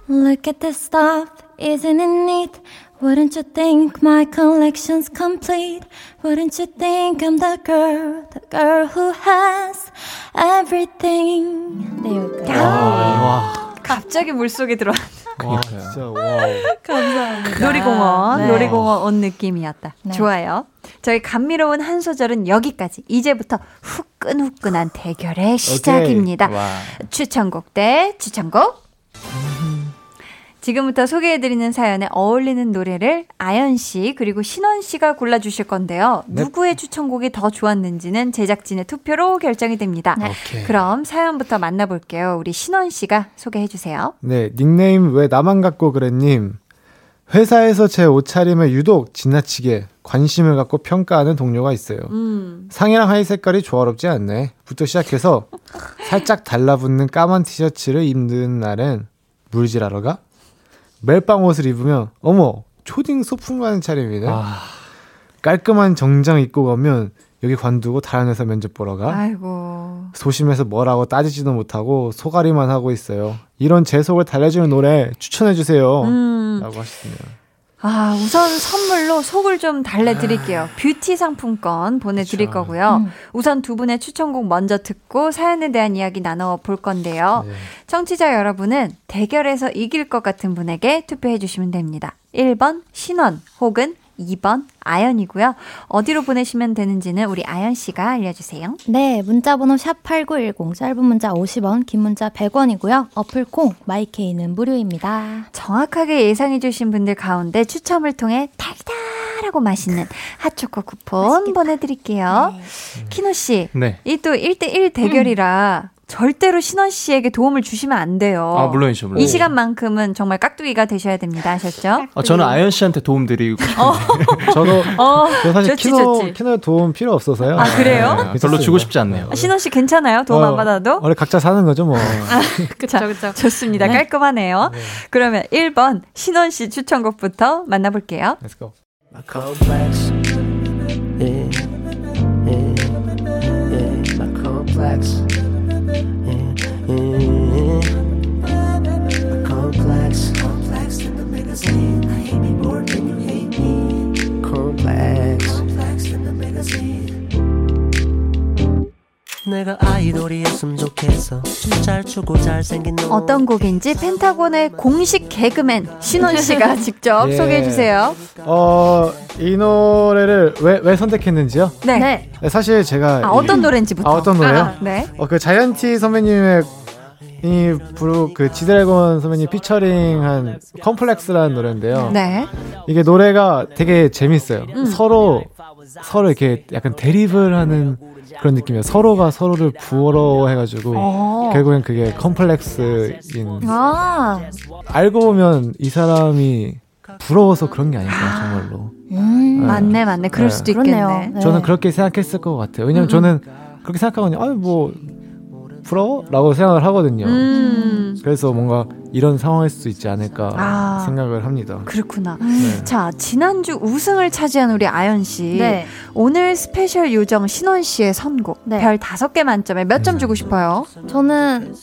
Look at the stuff, isn't it neat? Wouldn't you think my collection's complete? Wouldn't you think I'm the girl, the girl who has everything? 네, 여기까지. 와, 갑자기 물속에 들어. 와 진짜 와. 감사합니다. 놀이공원, 네. 놀이공원 온 느낌이었다. 네. 좋아요. 저희 감미로운 한 소절은 여기까지. 이제부터 후끈후끈한 대결의 시작입니다. 와. 추천곡 대 추천곡. 지금부터 소개해드리는 사연에 어울리는 노래를 아연 씨 그리고 신원 씨가 골라주실 건데요. 네. 누구의 추천곡이 더 좋았는지는 제작진의 투표로 결정이 됩니다. 오케이. 그럼 사연부터 만나볼게요. 우리 신원 씨가 소개해주세요. 네, 닉네임 왜 나만 갖고 그랬님. 회사에서 제 옷차림에 유독 지나치게 관심을 갖고 평가하는 동료가 있어요. 음. 상의랑 하의 색깔이 조화롭지 않네. 부터 시작해서 살짝 달라붙는 까만 티셔츠를 입는 날엔 물질하러 가? 멜빵 옷을 입으면 어머 초딩 소풍 가는 차림이네. 아, 깔끔한 정장 입고 가면 여기 관두고 다른 회사 면접 보러 가? 아이고. 소심해서 뭐라고 따지지도 못하고 소가리만 하고 있어요. 이런 제 속을 달래주는 노래 추천해 주세요. 음. 라고 하시네요. 아, 우선 선물로 속을 좀 달래드릴게요. 뷰티 상품권 보내드릴 그쵸. 거고요. 음. 우선 두 분의 추천곡 먼저 듣고 사연에 대한 이야기 나눠볼 건데요. 네. 청취자 여러분은 대결에서 이길 것 같은 분에게 투표해 주시면 됩니다. 1번 신원 혹은 2번 아연이고요. 어디로 보내시면 되는지는 우리 아연 씨가 알려주세요. 네, 문자번호 샵 8910, 짧은 문자 50원, 긴 문자 100원이고요. 어플 콩, 마이케이는 무료입니다. 정확하게 예상해 주신 분들 가운데 추첨을 통해 달달하고 맛있는 핫초코 쿠폰 보내드릴게요. 키노 씨, 네. 이 또 1대1 대결이라 절대로 신원 씨에게 도움을 주시면 안 돼요. 아, 물론이죠, 물론. 이 시간만큼은 정말 깍두기가 되셔야 됩니다. 아셨죠? 아, 저는 아연 씨한테 도움 드리고 싶은데. 저도 어, 저 사실 좋지, 키노 좋지. 키노 도움 필요 없어서요. 아, 그래요? 아, 별로 주고 싶지 않네요. 아, 신원 씨 괜찮아요? 도움 안 어, 받아도? 원래 각자 사는 거죠 뭐. 그쵸, 그쵸. 좋습니다. 깔끔하네요. 그러면 1번 신원 씨 추천곡부터 만나 볼게요. Let's go. My complex. 내가 아이돌이었으면 좋겠어. 좀잘 추고 잘생긴 너. 어떤 곡인지 펜타곤의 공식 개그맨 신원 씨가 직접 예. 소개해 주세요. 어, 이 노래를 왜, 왜 선택했는지요? 네. 네. 네, 사실 제가 아, 이- 어떤 노래인지부터. 아, 어떤 노래요? 아, 네. 어, 그 자이언티 선배님의 이 부르 그 지드래곤 선배님 피처링한 컴플렉스라는 노래인데요. 네. 이게 노래가 되게 재밌어요. 음. 서로 서로 이렇게 약간 대립을 하는 그런 느낌이에요. 서로가 서로를 부러워해가지고 어. 결국엔 그게 컴플렉스인. 아, 알고 보면 이 사람이 부러워서 그런 게 아닐까 정말로. 음. 네. 맞네, 맞네. 그럴 네. 수도 그렇네요. 있겠네. 네. 저는 그렇게 생각했을 것 같아요. 왜냐면 음, 저는 그렇게 생각하거든요. 아니 뭐 부러워? 라고 생각을 하거든요. 음. 그래서 뭔가 이런 상황일 수 있지 않을까 아. 생각을 합니다. 그렇구나. 네. 자, 지난주 우승을 차지한 우리 아연 씨. 네. 오늘 special 요정 신원 씨의 선곡. 네. 별 다섯 개 만점에 몇 점 주고 싶어요? 저는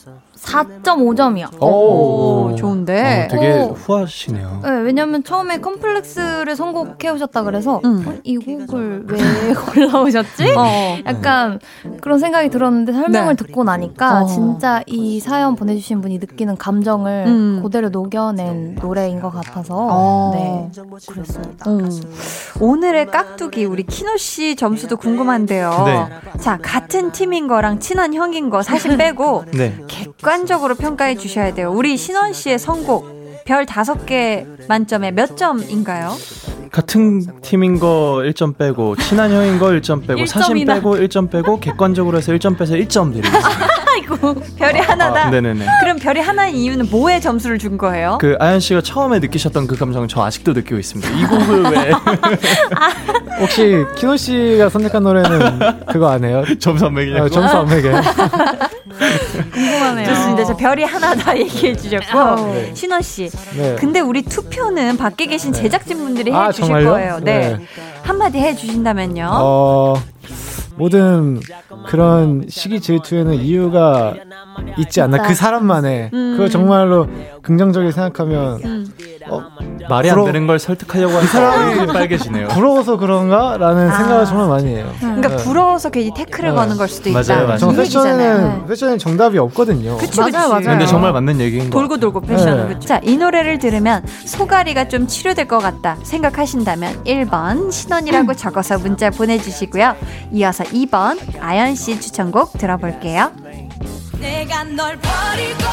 4.5점이요. 오, 오. 좋은데. 어, 되게 오. 후하시네요. 네, 왜냐면 처음에 컴플렉스를 선곡해 오셨다 그래서 음. 어, 이 곡을 왜 골라오셨지? 어. 약간 그런 생각이 들었는데 설명을 네. 듣고 나니까 어. 진짜 이 사연 보내주신 분이 느끼는 감정을 음. 그대로 녹여낸 노래인 것 같아서 어. 네 그랬습니다. 음. 오늘의 깍두기 우리 키노 씨 점수도 궁금한데요. 네. 자 같은 팀인 거랑 친한 형인 거 사실 빼고 네. 객관 적으로 평가해 주셔야 돼요. 우리 신원 씨의 선곡 별 다섯 개 만점에 몇 점인가요? 같은 팀인 거 1점 빼고 친한 형인 거 1점 빼고 사심 1점이나. 빼고 1점 빼고 객관적으로 해서 1점 빼서 1점 드리겠습니다. 별이 하나다. 아, 네네네. 그럼 별이 하나인 이유는 뭐에 점수를 준 거예요? 그 아연 씨가 처음에 느끼셨던 그 감정은 저 아직도 느끼고 있습니다. 이 곡을 왜 혹시 키노 씨가 선택한 노래는 그거 안 해요? 점수 안 매기냐고? 아, 점수 안 매게. 궁금하네요. 좋습니다. 자, 별이 하나다 얘기해 주셨고 네. 신원 씨. 네. 근데 우리 투표는 밖에 계신 제작진 분들이 아, 해주실 정말요? 거예요. 네. 네. 한마디 해 주신다면요. 어, 모든 그런 시기 질투에는 이유가 있지 않나. 그 사람만의. 음. 그거 정말로 긍정적으로 생각하면 음. 어, 말이 안 부러- 되는 걸 설득하려고 이 하니까 사람이 빨개지네요. 부러워서 그런가라는 아. 생각을 정말 많이 해요. 그러니까 네. 부러워서 괜히 태클을 네. 거는 걸 수도 있다. 맞아요, 맞아요. 저이 얘기잖아요. 패션에는 패션에 정답이 없거든요. 그치, 맞아요, 그치. 맞아요. 근데 정말 맞는 얘기인 거. 돌고 돌고 패션은 네. 자, 이 노래를 들으면 소가리가 좀 치료될 것 같다 생각하신다면 1번 신원이라고 적어서 문자 보내주시고요. 이어서 2번 아연 씨 추천곡 들어볼게요. 내가 널 버리고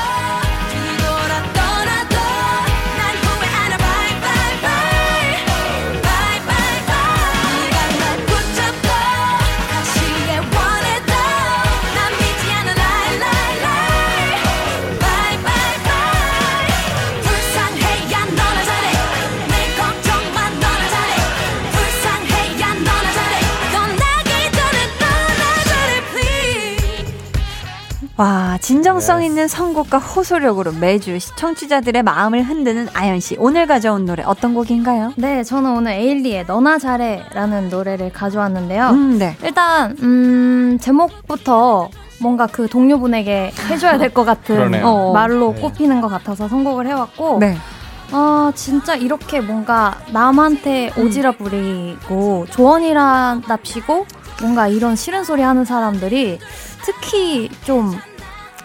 진정성 있는 선곡과 호소력으로 매주 청취자들의 마음을 흔드는 아연 씨. 오늘 가져온 노래 어떤 곡인가요? 네, 저는 오늘 에일리의 너나 잘해라는 노래를 가져왔는데요. 음, 네. 일단 음, 제목부터 뭔가 그 동료분에게 해줘야 될 것 같은. 어. 말로 네. 꼽히는 것 같아서 선곡을 해왔고 네. 아 진짜 이렇게 뭔가 남한테 음. 오지랖 부리고 조언이란답시고 뭔가 이런 싫은 소리 하는 사람들이 특히 좀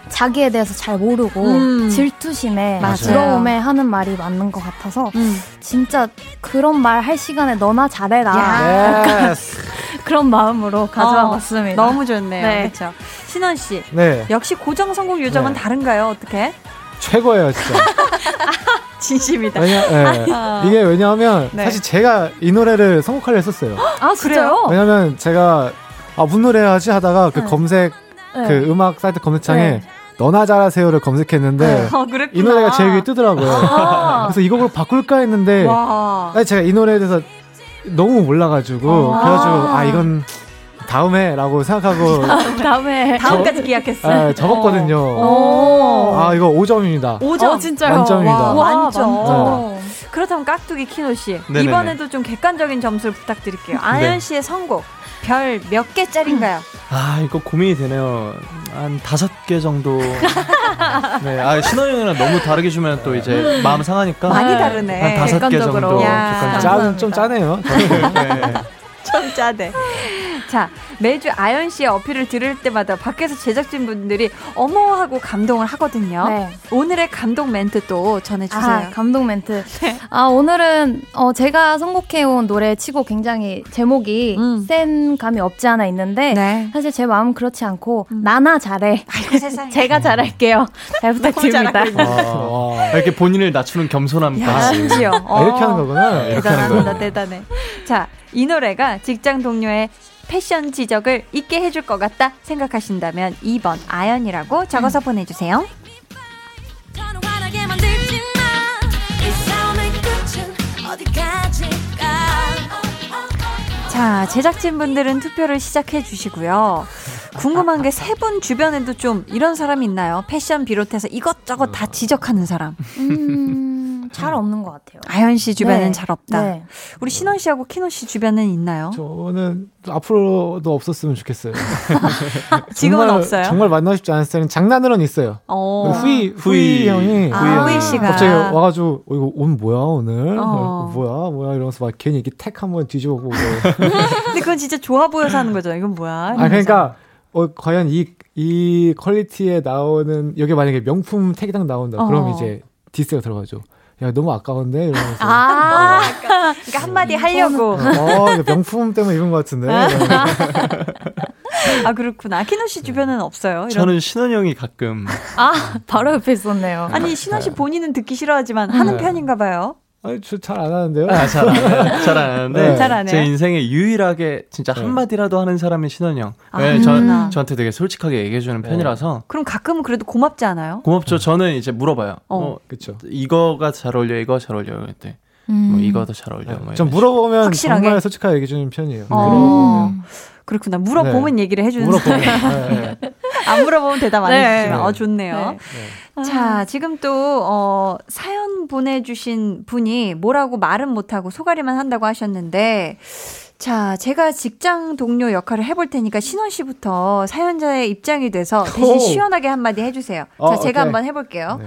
자기에 대해서 잘 모르고 음. 질투심에 맞아요. 부러움에 하는 말이 맞는 것 같아서 음. 진짜 그런 말 할 시간에 너나 잘해라. 그런 마음으로 가져와 어, 봤습니다. 너무 좋네요. 네. 그렇죠. 신원 씨. 네, 역시 고정 선곡 요정은 네. 다른가요? 어떻게? 최고예요, 진짜. 진심이다. 왜냐, 네. 이게 왜냐하면 네. 사실 제가 이 노래를 선곡하려 했었어요. 아 진짜요? 왜냐면 제가 아 무슨 노래 하지 하다가 그 네. 검색 네. 그 음악 사이트 검색창에 네. 너나 잘하세요를 검색했는데 어, 그랬구나. 이 노래가 제일 위에 뜨더라고요. 아. 그래서 이 곡으로 바꿀까 했는데 와. 아니, 제가 이 노래에 대해서 너무 몰라가지고 아. 그래가지고 아 이건 다음에라고 생각하고 다음에 다음까지 기약했어요. 아, 적었거든요. 오. 아 이거 5점입니다. 5점. 어, 진짜요? 만점입니다. 만점. 만점. 그렇다면 깍두기 키노 씨 네네네. 이번에도 좀 객관적인 점수를 부탁드릴게요. 아연 네. 씨의 선곡 별 몇 개짜린가요? 아 이거 고민이 되네요. 한 다섯 개 정도. 네, 아 신호 형이랑 너무 다르게 주면 또 이제 마음 상하니까. 많이 네. 다르네. 한 다섯 개. 정도. 야. 좀 짜네요. 네. 좀 짜대. 자, 매주 아연 씨의 어필을 들을 때마다 밖에서 제작진분들이 어머 하고 감동을 하거든요. 네. 오늘의 감동 멘트 또 전해주세요. 아, 감동 멘트. 아, 오늘은 어, 제가 선곡해온 노래 치고 굉장히 제목이 음. 센 감이 없지 않아 있는데 네. 사실 제 마음은 그렇지 않고 나나 잘해. 아이고 세상에. 제가 잘할게요. 잘 부탁드립니다. 아, 와. 이렇게 본인을 낮추는 야, 겸손함까지. 심지어. 아, 이렇게 하는 거구나. 이렇게 하는 대단합니다, 거예요. 대단해. 자, 이 노래가 직장 동료의 패션 지적을 잊게 해줄 것 같다 생각하신다면 2번 아연이라고 적어서 보내주세요. 끝은 어디까지가 자, 제작진분들은 투표를 시작해 주시고요. 궁금한 게 세 분 주변에도 좀 이런 사람이 있나요? 패션 비롯해서 이것저것 다 지적하는 사람. 음, 잘 없는 것 같아요. 아연 씨 주변엔 네. 잘 없다. 네. 우리 신원 씨하고 키노 씨 주변엔 있나요? 저는 앞으로도 없었으면 좋겠어요. 지금은 정말, 없어요. 정말 만나고 싶지 않은 스타일은 장난으로는 있어요. 어. 후이, 후이 후이. 형이 아, 후이. 씨가 갑자기 와가지고 어, 이거 옷 뭐야 오늘? 어. 어, 뭐야 뭐야 이러면서 막 괜히 이렇게 택 한번 뒤집어 보고 근데 그건 진짜 좋아 보여서 하는 거잖아요. 이건 뭐야? 아. 그러니까 어, 과연 이, 이 quality에 나오는 여기 만약에 명품 tag이 딱 나온다 어. 그럼 이제 diss가 들어가죠 야 너무 아까운데 이러면서 아, 그러니까 한마디 하려고. 어 이거 명품 때문에 입은 것 같은데 아, 그렇구나. 키노 씨 주변에는 없어요. 이런. 저는 신원 형이 가끔 아, 바로 옆에 있었네요. 아니, 신원 씨 본인은 듣기 싫어하지만 하는 네. 편인가 봐요. 아니 저잘 안 하는데요 아, 잘, 안, 잘안 하는데 네. 잘안 해요? 제 인생에 유일하게 진짜 네. 한마디라도 하는 사람이 신원 형. 아, 네. 저, 저한테 되게 솔직하게 얘기해주는 네. 편이라서 그럼 가끔은 그래도 고맙지 않아요? 고맙죠. 저는 이제 물어봐요. 어. 어, 그쵸 이거가 잘 어울려, 이거 잘 어울려. 그때 음. 뭐 이거 더 잘 어울려. 뭐전 이런 물어보면 확실하게? 정말 솔직하게 얘기해 주는 편이에요 어. 물어보면 그렇구나. 물어보면 얘기를 해주는 물어보면. 네, 네. 안 물어보면 대답 안 네. 해주시면. 네. 어, 좋네요. 네. 자, 지금 또, 어, 사연 보내주신 분이 뭐라고 말은 못하고 소가리만 한다고 하셨는데, 자, 제가 직장 동료 역할을 해볼 테니까 신원 씨부터 사연자의 입장이 돼서 대신 오. 시원하게 한마디 해주세요. 자, 어, 제가 오케이. 한번 해볼게요. 네.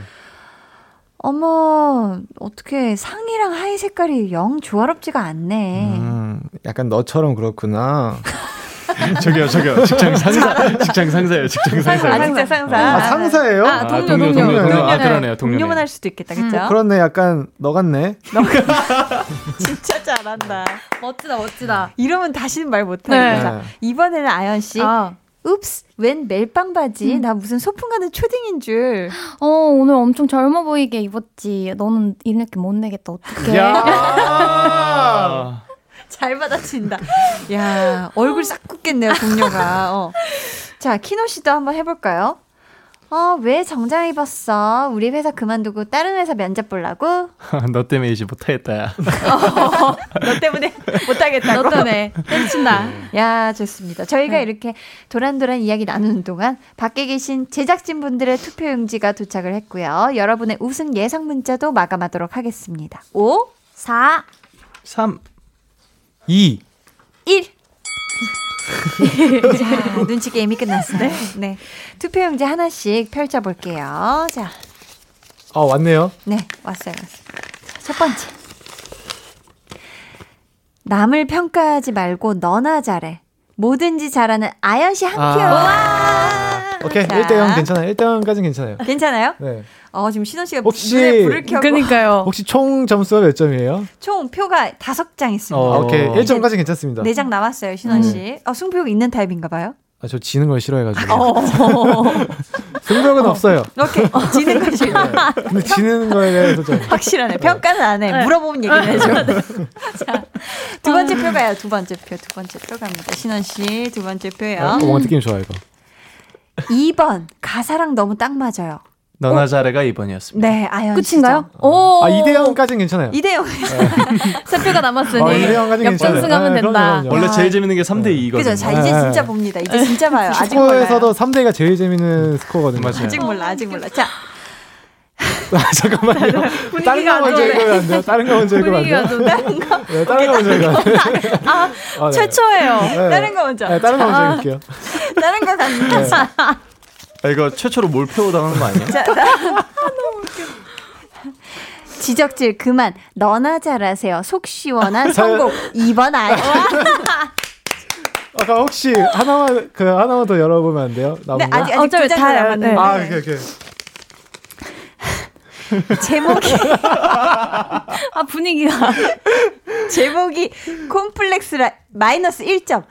어머, 어떻게 상의랑 하의 색깔이 영 조화롭지가 않네. 음, 약간 너처럼 그렇구나. 저기요, 저기요. 직장 상사, 직장 상사예요, 직장 상사. 아, 진짜 상사. 아, 상사예요? 아, 동료, 동료, 동료. 동료, 동료. 아, 네. 그러네요, 동료네요. 동료만 할 수도 있겠다, 그쵸? 음, 그렇네. 약간 너 같네. 진짜 잘한다. 멋지다, 멋지다. 이러면 다시는 말 못하겠다. 네. 자, 이번에는 아연 씨. 아, 읍스, 웬 멜빵 바지? 나 무슨 소풍 가는 초딩인 줄. 어, 오늘 엄청 젊어 보이게 입었지. 너는 이렇게 못 내겠다, 어떡해. 야! 잘 받아친다. 야, 얼굴 싹 굳겠네요, 동료가. 어. 자, 키노 씨도 한번 해볼까요? 어, 왜 정장 입었어? 우리 회사 그만두고 다른 회사 면접 보려고? 너 때문에 이제 못하겠다, 야. 너 때문에 못하겠다고? 너 때문에 때친다. 야, 좋습니다. 저희가 이렇게 도란도란 이야기 나누는 동안 밖에 계신 제작진분들의 투표용지가 도착을 했고요. 여러분의 우승 예상 문자도 마감하도록 하겠습니다. 5, 4, 3, 2. 1. 자, 눈치 게임이 끝났어요. 네. 투표용지 하나씩 펼쳐볼게요. 자, 아, 왔네요. 네, 왔어요, 왔어요. 자, 첫 번째. 남을 평가하지 말고 너나 잘해. 뭐든지 잘하는 아연 씨 한 표. 아. 오케이. 자. 1대 0 괜찮아요. 1대 0까지는 괜찮아요. 괜찮아요? 네. 어, 지금 신원 씨가 혹시- 불을 켜고 그니까요. 혹시 총 점수가 몇 점이에요? 총 표가 다섯 장 있습니다. 어. 아, 오케이. 1점까지 괜찮습니다. 네 장 남았어요, 신원 씨. 어, 승부욕 있는 타입인가 봐요. 아, 저 지는 걸 싫어해 가지고. 어. 승부욕은 없어요. 오케이. 지는 거 싫어. 근데 지는 거에 대해서 좀. 확실하네. 평가는 안 해. 물어보면 얘기는 해줘. 자, 두 번째 표 가요. 두 번째 표. 두 번째 표 갑니다. 신원 씨, 두 번째 어, 표요. 뭔가 느낌 좋아, 이거. 2번. 가사랑 너무 딱 맞아요. 너나 잘해가 2번이었습니다. 네, 아연 끝인가요? 어. 오. 아, 2대 0까지는 괜찮아요. 이대영. 세 표가 남았으니. 아, 2대 0까지는 괜찮아요. 역전승하면 네, 된다. 그럼요, 그럼요. 원래 제일 재밌는 게 3대 2거든요. 그죠? 자, 이제 네. 진짜 봅니다. 이제 진짜 봐요. 아직 몰라요. 스코어에서도 3대가 제일 재밌는 스코어거든요. 맞아요. 아직 몰라, 아직 몰라. 자, 아, 잠깐만요. 다른 거 먼저 읽으면 안 돼요? 다른 거 먼저 읽으면 안 돼요? 분위기가 좀 네, 다른 거 먼저 읽으면 안 돼요? 아, 네. 최초예요. 네. 다른 거 먼저. 네, 다른 거 먼저 읽을게요. 다른 거 갑니다. 자, 아, 이거 최초로 몰표 당한 거 아니에요? 자, 지적질 그만. 너나 잘하세요. 속 시원한 선곡. 2번 아연. 아까 혹시 하나만, 그, 하나만 더 열어보면 안 돼요? 남은 네, 거? 아직 아직 어차피 두장 다 남았는데. 네. 아, 오케이, 오케이. 제목이 아 분위기가. 제목이 콤플렉스라 마이너스 1점.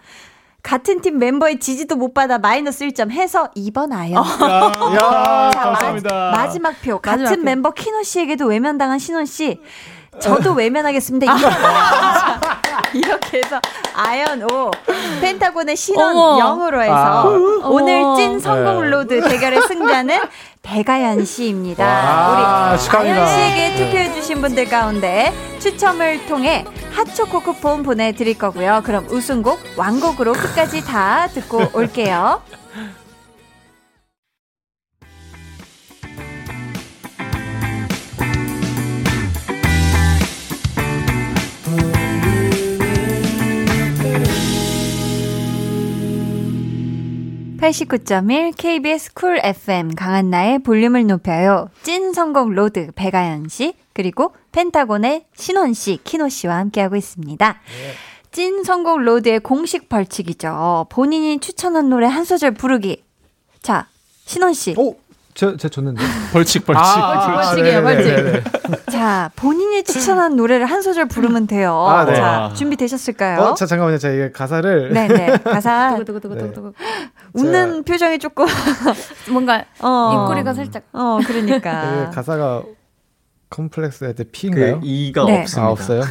같은 팀 멤버의 지지도 못 받아 마이너스 1점 해서 2번 아연. 야, 자, 감사합니다. 마, 지막 표. 같은 마지막 표. 멤버 키노 씨에게도 외면당한 신원 씨. 저도 외면하겠습니다. 이렇게, 이렇게 해서 아연 5, 펜타곤의 신원 어머. 0으로 해서 아. 오늘. 찐 선곡 로드 대결의 승자는 백아연 씨입니다. 와, 우리 축하합니다. 아연 씨에게 투표해 주신 분들 가운데 추첨을 통해 핫초코 쿠폰 보내드릴 거고요. 그럼 우승곡 완곡으로 끝까지 다 듣고 올게요. (89.1) KBS 쿨 FM 강한나의 볼륨을 높여요 찐 선곡 로드 백아연 씨 그리고 펜타곤의 신원 씨 키노 씨와 함께하고 있습니다. 찐 선곡 로드의 공식 벌칙이죠. 본인이 추천한 노래 한 소절 부르기. 자 신원 씨. 오, 제, 제 줬는데. 벌칙 벌칙. 벌칙이에요, 벌칙. 네네네. 자, 본인이 추천한 노래를 한 소절 부르면 돼요. 아, 네. 자, 준비되셨을까요? 어, 자, 잠깐만요. 제가 이게 가사를. 네네. 가사 두구두구두구두구. 웃는 표정이 조금 뭔가 어. 입꼬리가 살짝. 어, 그러니까. 가사가 컴플렉스 할때 P인가요? 그 2가 네. 없습니다. 아, 없어요?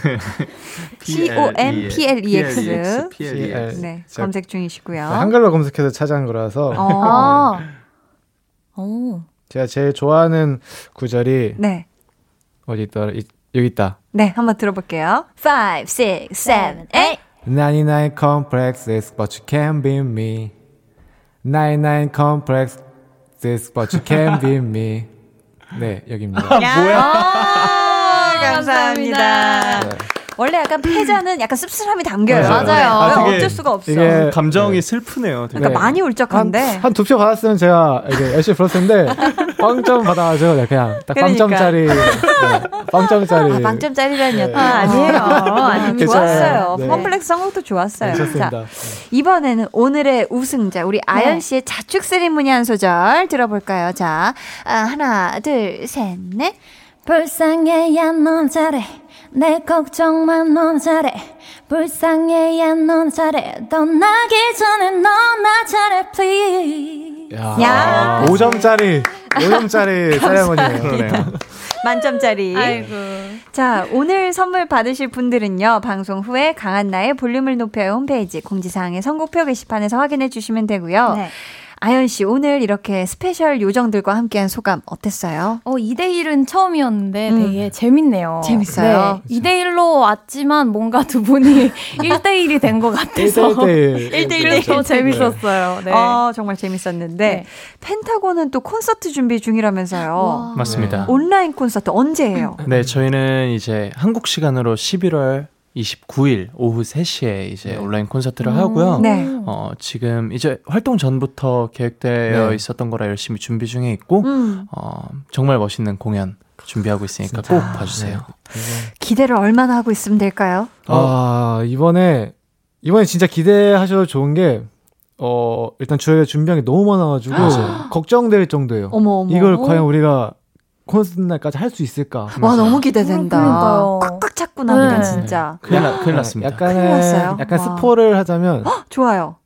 C O M P L E X. PLEX. 네, 검색 중이시고요. 한글로 검색해서 찾아한 거라서. 어. 아. 오. 제가 제일 좋아하는 구절이 네. 어디 있더라? 이- 여기 있다. 네, 한번 들어볼게요. 5, 6, 7, 8. 99 complexes, but you can be me. 99 complexes, but you can be me. 네, 여기입니다. 야, 감사합니다. 네. 원래 약간 패자는 약간 씁쓸함이 담겨요. 맞아요. 맞아요. 아, 되게 어쩔 수가 없어. 이게 감정이 슬프네요. 되게. 그러니까 네. 많이 울적한데. 한 두표 받았으면 제가 이게 열심히 불렀을 텐데 빵점 받아가지고 네, 그냥 딱 그러니까. 빵점짜리 네, 빵점짜리 아, 빵점짜리라니요. 네. 아, 아니에요. 아니, 괜찮아요. 좋았어요. 네. 컴플렉스 선곡도 좋았어요. 네, 좋습니다. 자, 이번에는 오늘의 우승자, 우리 아연 씨의 자축 세리머니 한 소절 들어볼까요? 자, 아, 하나, 둘, 셋, 넷. 불쌍해야 넌 잘해 내 걱정만 넌 잘해 불쌍해 야 넌 잘해 떠나기 전에 넌나 잘해 please 야, 야. 5점짜리 5점짜리 세레머니네요. 그러네요. 만점짜리. 아이고 자, 오늘 선물 받으실 분들은요, 방송 후에 강한나의 볼륨을 높여요 홈페이지 공지사항의 선곡표 게시판에서 확인해 주시면 되고요. 네. 아연 씨, 오늘 이렇게 special 요정들과 함께한 소감 어땠어요? 어, 2대 1은 처음이었는데 음. 되게 재밌네요. 재밌어요? 네, 2대 1로 왔지만 뭔가 두 분이 1대 1이 된 것 같아서 1대1. 그래서 더 재밌었어요. 네. 어, 정말 재밌었는데, 네. 펜타곤은 또 콘서트 준비 중이라면서요. 와. 맞습니다. 온라인 콘서트 언제예요? 네, 저희는 이제 한국 시간으로 11월 29일 오후 3시에 이제 네. 온라인 콘서트를 하고요. 네. 어, 지금 이제 활동 전부터 계획되어 네. 있었던 거라 열심히 준비 중에 있고 음, 어, 정말 멋있는 공연 준비하고 있으니까 꼭 봐주세요. 기대를 얼마나 하고 있으면 될까요? 아, 이번에, 이번에 진짜 기대하셔도 좋은 게, 어, 일단 저희가 준비한 게 너무 많아가지고, 걱정될 정도예요. 어머, 어머. 이걸 과연 우리가 콘서트 날까지 할 수 있을까? 와, 너무 기대된다. 그 찼구나, 그냥 네. 진짜. 큰일, 나, 큰일 났습니다. 큰일 났어요? 약간은, 약간 와. 스포를 하자면, 좋아요.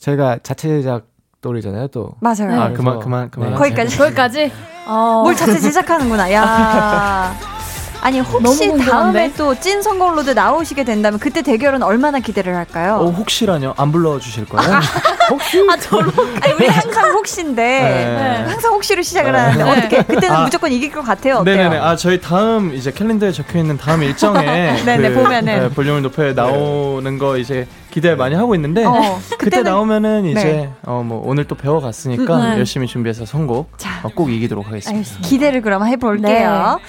저희가 자체 제작 또리잖아요, 또. 맞아요. 아, 네. 그만, 그만, 그만. 네. 거기까지. 거기까지? 어. 뭘 자체 제작하는구나. 야. 아니 혹시? 다음에 또 찐 선곡로드 나오시게 된다면 그때 대결은 얼마나 기대를 할까요? 어, 혹시라뇨? 안 불러주실 거예요? 아, 저로? 아니 우리 항상 혹시인데 네. 항상 혹시로 시작을 하는데 네. 어떻게 그때는 아. 무조건 이길 것 같아요. 어때요? 네네네. 아, 저희 다음 이제 캘린더에 적혀 있는 다음 일정에 네네, 보면은. 네, 볼륨을 높여 나오는 거 이제 기대 많이 하고 있는데 어, 그때 나오면은 이제 네. 어뭐 오늘 또 배워갔으니까 음, 네. 열심히 준비해서 선곡 자. 어, 꼭 이기도록 하겠습니다. 알겠습니다. 기대를 그럼 해볼게요. 네.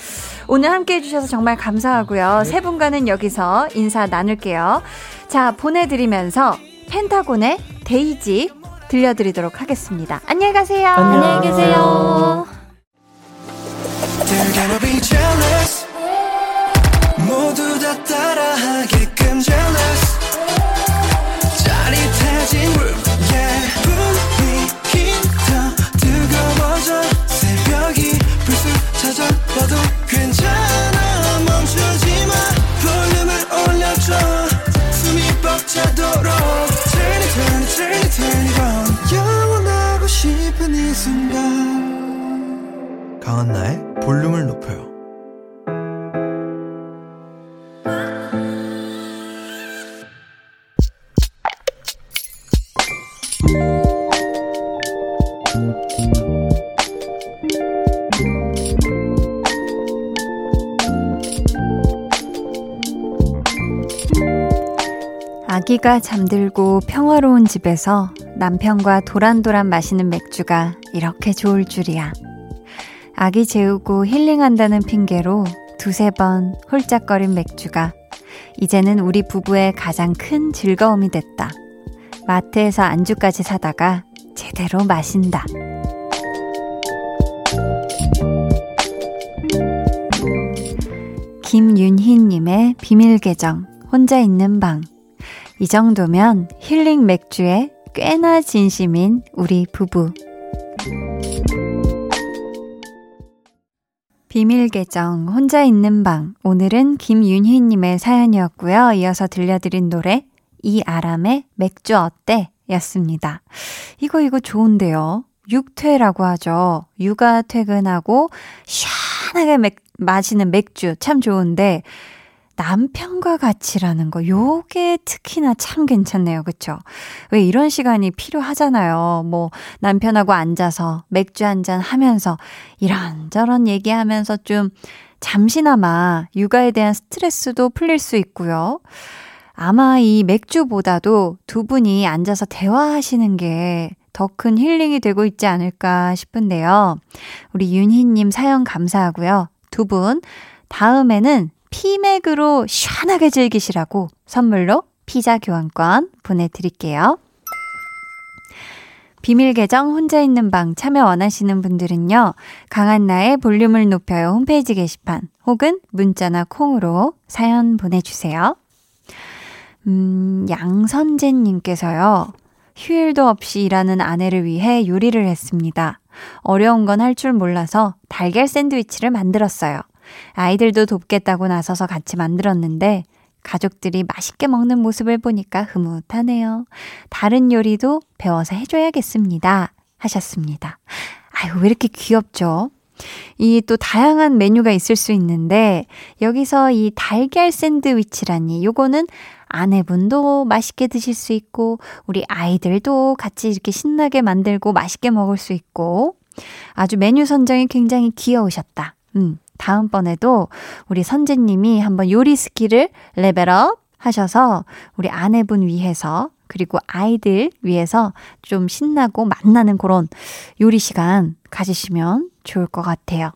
오늘 함께 해주셔서 정말 감사하고요. 세 분과는 여기서 인사 나눌게요. 자, 보내드리면서 펜타곤의 데이지 들려드리도록 하겠습니다. 안녕히 가세요. 안녕히 계세요. 짜릿해진 아기가 잠들고 평화로운 집에서 남편과 도란도란 마시는 맥주가 이렇게 좋을 줄이야. 아기 재우고 힐링한다는 핑계로 두세 번 홀짝거린 맥주가 이제는 우리 부부의 가장 큰 즐거움이 됐다. 마트에서 안주까지 사다가 제대로 마신다. 김윤희님의 비밀 계정, 혼자 있는 방. 이 정도면 힐링 맥주에 꽤나 진심인 우리 부부. 비밀 계정, 혼자 있는 방. 오늘은 김윤희 님의 사연이었고요. 이어서 들려드린 노래, 이아람의 맥주 어때? 였습니다. 이거, 이거 좋은데요. 육퇴라고 하죠. 육아 퇴근하고 시원하게 맥, 마시는 맥주 참 좋은데, 남편과 같이라는 거, 요게 특히나 참 괜찮네요. 그쵸? 왜 이런 시간이 필요하잖아요. 뭐, 남편하고 앉아서 맥주 한잔 하면서 이런저런 얘기하면서 좀 잠시나마 육아에 대한 스트레스도 풀릴 수 있고요. 아마 이 맥주보다도 두 분이 앉아서 대화하시는 게 더 큰 힐링이 되고 있지 않을까 싶은데요. 우리 윤희님 사연 감사하고요. 두 분, 다음에는 피맥으로 시원하게 즐기시라고 선물로 피자 교환권 보내드릴게요. 비밀 계정 혼자 있는 방 참여 원하시는 분들은요. 강한나의 볼륨을 높여요 홈페이지 게시판 혹은 문자나 콩으로 사연 보내주세요. 음, 양선재님께서요. 휴일도 없이 일하는 아내를 위해 요리를 했습니다. 어려운 건 할 줄 몰라서 달걀 샌드위치를 만들었어요. 아이들도 돕겠다고 나서서 같이 만들었는데 가족들이 맛있게 먹는 모습을 보니까 흐뭇하네요. 다른 요리도 배워서 해줘야겠습니다. 하셨습니다. 아유, 왜 이렇게 귀엽죠? 이 또 다양한 메뉴가 있을 수 있는데 여기서 이 달걀 샌드위치라니 요거는 아내분도 맛있게 드실 수 있고 우리 아이들도 같이 이렇게 신나게 만들고 맛있게 먹을 수 있고 아주 메뉴 선정이 굉장히 귀여우셨다. 음. 다음번에도 우리 선재님이 한번 요리 skill을 level up 하셔서 우리 아내분 위해서 그리고 아이들 위해서 좀 신나고 맛나는 그런 요리 시간 가지시면 좋을 것 같아요.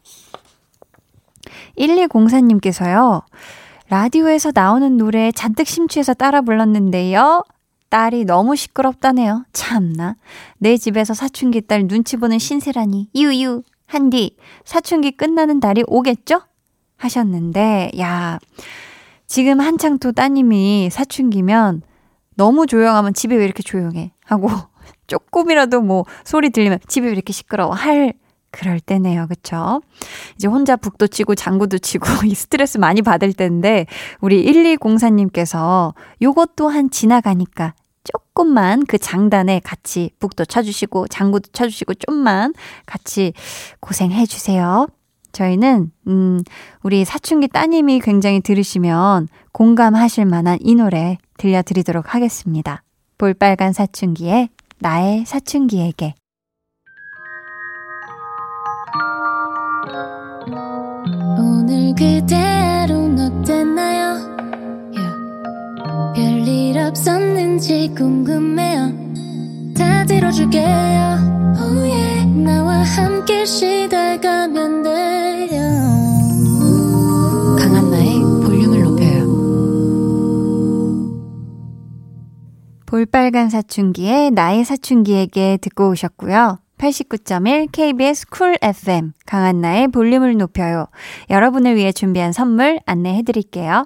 1204님께서요. 라디오에서 나오는 노래에 잔뜩 심취해서 따라 불렀는데요. 딸이 너무 시끄럽다네요. 참나. 내 집에서 사춘기 딸 눈치 보는 신세라니. 유유. 한디, 사춘기 끝나는 달이 오겠죠? 하셨는데, 야, 지금 한창 또 따님이 사춘기면 너무 조용하면 집에 왜 이렇게 조용해? 하고 조금이라도 뭐 소리 들리면 집에 왜 이렇게 시끄러워? 할 그럴 때네요. 그쵸? 이제 혼자 북도 치고 장구도 치고 이 스트레스 많이 받을 때인데 우리 1204님께서 요것 또한 지나가니까 조금만 그 장단에 같이 북도 쳐주시고 장구도 쳐주시고 좀만 같이 고생해 주세요. 저희는 음 우리 사춘기 따님이 굉장히 들으시면 공감하실 만한 이 노래 들려드리도록 하겠습니다. 볼빨간 사춘기의 나의 사춘기에게 오늘 그대로는 어땠나요? 별일 없었는지 궁금해요. 다 들어줄게요. Oh yeah. 나와 함께 시달가면 돼요. 강한나의 볼륨을 높여요. 볼빨간 사춘기의 나의 사춘기에게 듣고 오셨고요. 89.1 KBS 쿨 FM 강한나의 볼륨을 높여요. 여러분을 위해 준비한 선물 안내해 드릴게요.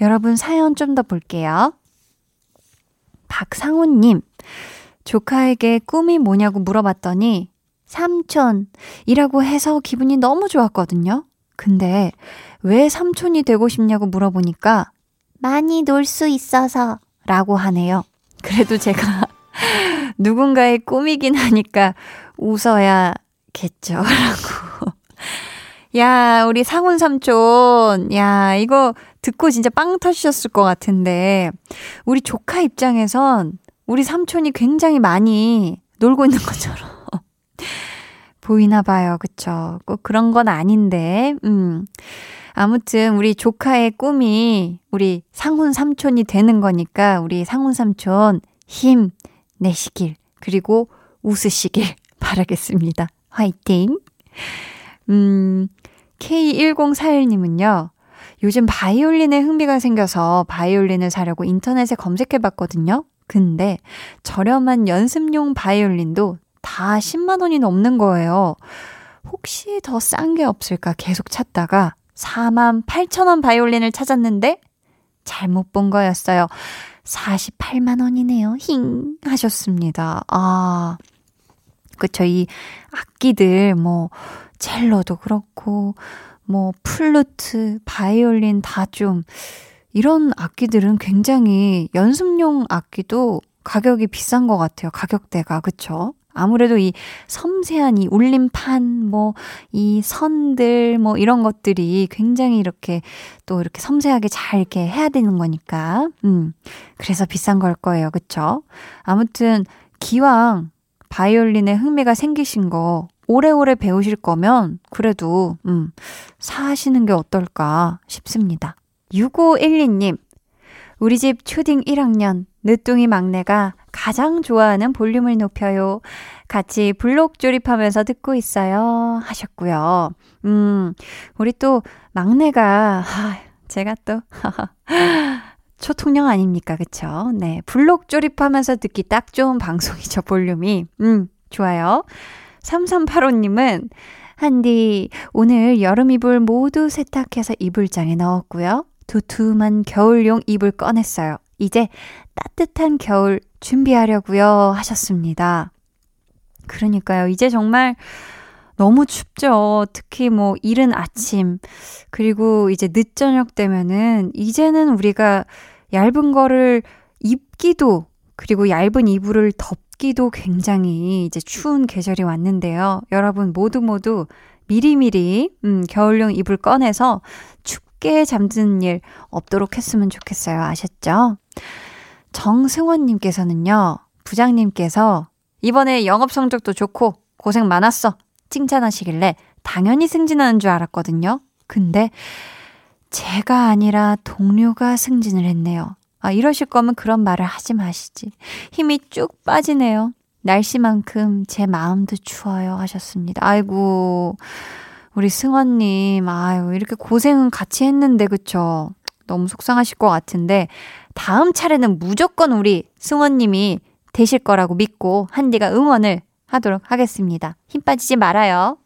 여러분 사연 좀 더 볼게요. 박상훈님, 조카에게 꿈이 뭐냐고 물어봤더니 삼촌이라고 해서 기분이 너무 좋았거든요. 근데 왜 삼촌이 되고 싶냐고 물어보니까 많이 놀 수 있어서. 라고 하네요. 그래도 제가 누군가의 꿈이긴 하니까 웃어야겠죠. 라고. 야, 우리 상훈 삼촌. 야, 이거 듣고 진짜 빵 터지셨을 것 같은데. 우리 조카 입장에선 우리 삼촌이 굉장히 많이 놀고 있는 것처럼 보이나 봐요. 그쵸? 꼭 그런 건 아닌데. 음. 아무튼 우리 조카의 꿈이 우리 상훈 삼촌이 되는 거니까 우리 상훈 삼촌 힘 내시길 그리고 웃으시길 바라겠습니다. 화이팅! 음, K1041님은요. 요즘 바이올린에 흥미가 생겨서 바이올린을 사려고 인터넷에 검색해 봤거든요. 근데 저렴한 연습용 바이올린도 다 10만 원이 넘는 거예요. 혹시 더 싼 게 없을까 계속 찾다가 4만 8천 원 바이올린을 찾았는데 잘못 본 거였어요. 48만 원이네요. 힝 하셨습니다. 아. 그쵸 이 악기들 뭐 첼로도 그렇고 뭐 플루트, 바이올린 다 좀 이런 악기들은 굉장히 연습용 악기도 가격이 비싼 것 같아요. 가격대가 그쵸? 아무래도 이 섬세한 이 울림판, 뭐, 이 선들, 뭐, 이런 것들이 굉장히 이렇게 또 이렇게 섬세하게 잘 이렇게 해야 되는 거니까. 음. 그래서 비싼 걸 거예요. 그쵸? 아무튼, 기왕 바이올린에 흥미가 생기신 거 오래오래 배우실 거면 그래도, 음, 사시는 게 어떨까 싶습니다. 6512님, 우리 집 초딩 1학년 늦둥이 막내가 가장 좋아하는 볼륨을 높여요. 같이 블록 조립하면서 듣고 있어요. 하셨고요. 음, 우리 또 막내가, 하, 제가 또, 초통령 아닙니까? 그쵸? 네. 블록 조립하면서 듣기 딱 좋은 방송이죠, 볼륨이. 음, 좋아요. 3385님은, 한디, 오늘 여름 이불 모두 세탁해서 이불장에 넣었고요. 두툼한 겨울용 이불 꺼냈어요. 이제 따뜻한 겨울 준비하려고요 하셨습니다. 그러니까요. 이제 정말 너무 춥죠. 특히 뭐 이른 아침 그리고 이제 늦저녁 되면은 이제는 우리가 얇은 거를 입기도 그리고 얇은 이불을 덮 기도 굉장히 이제 추운 계절이 왔는데요. 여러분 모두 모두 미리미리 음, 겨울용 이불 꺼내서 춥게 잠드는 일 없도록 했으면 좋겠어요. 아셨죠? 정승원님께서는요, 부장님께서 이번에 영업 성적도 좋고 고생 많았어. 칭찬하시길래 당연히 승진하는 줄 알았거든요. 근데 제가 아니라 동료가 승진을 했네요. 아, 이러실 거면 그런 말을 하지 마시지. 힘이 쭉 빠지네요. 날씨만큼 제 마음도 추워요. 하셨습니다. 아이고, 우리 승원님, 아유, 이렇게 고생은 같이 했는데, 그쵸? 너무 속상하실 것 같은데, 다음 차례는 무조건 우리 승원님이 되실 거라고 믿고 한디가 응원을 하도록 하겠습니다. 힘 빠지지 말아요.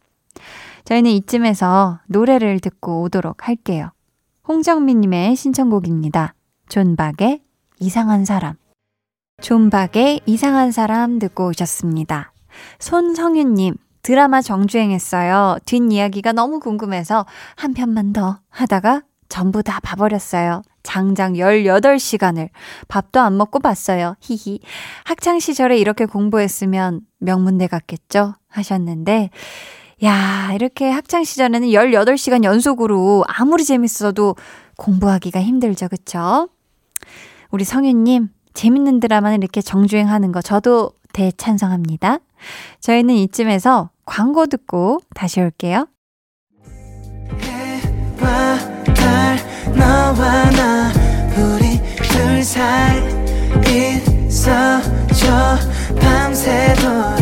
저희는 이쯤에서 노래를 듣고 오도록 할게요. 홍정민님의 신청곡입니다. 존박의 이상한 사람. 존박의 이상한 사람 듣고 오셨습니다. 손성윤님, 드라마 정주행했어요. 뒷이야기가 너무 궁금해서 한 편만 더 하다가 전부 다 봐버렸어요. 장장 18시간을 밥도 안 먹고 봤어요. 히히. 학창 시절에 이렇게 공부했으면 명문대 갔겠죠? 하셨는데 야, 이렇게 학창 시절에는 18시간 연속으로 아무리 재밌어도 공부하기가 힘들죠. 그쵸? 우리 성윤님, 재밌는 드라마는 이렇게 정주행하는 거 저도 대찬성합니다. 저희는 이쯤에서 광고 듣고 다시 올게요. 밤새도록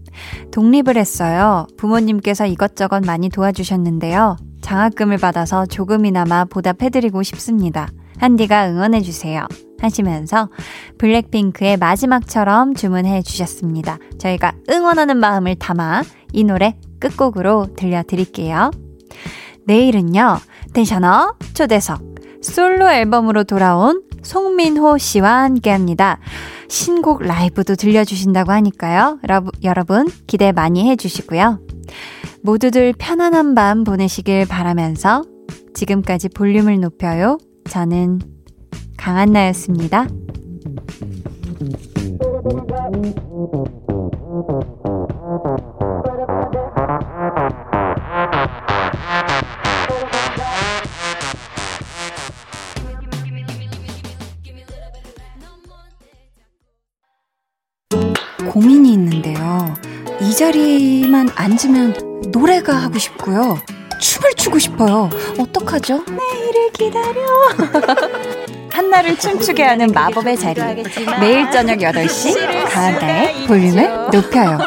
독립을 했어요. 부모님께서 이것저것 많이 도와주셨는데요. 장학금을 받아서 조금이나마 보답해드리고 싶습니다. 한디가 응원해주세요. 하시면서 블랙핑크의 마지막처럼 주문해 주셨습니다. 저희가 응원하는 마음을 담아 이 노래 끝곡으로 들려드릴게요. 내일은요, 텐셔너 초대석 솔로 앨범으로 돌아온 송민호 씨와 함께 합니다. 신곡 라이브도 들려주신다고 하니까요. 여러분 기대 많이 해주시고요. 모두들 편안한 밤 보내시길 바라면서 지금까지 볼륨을 높여요. 저는 강한나였습니다. 고민이 있는데요. 이 자리만 앉으면 노래가 하고 싶고요. 춤을 추고 싶어요. 어떡하죠? 내일을 기다려. 한나를 춤추게 하는 마법의 자리. 매일 저녁 8시, 가은다의 볼륨을 높여요.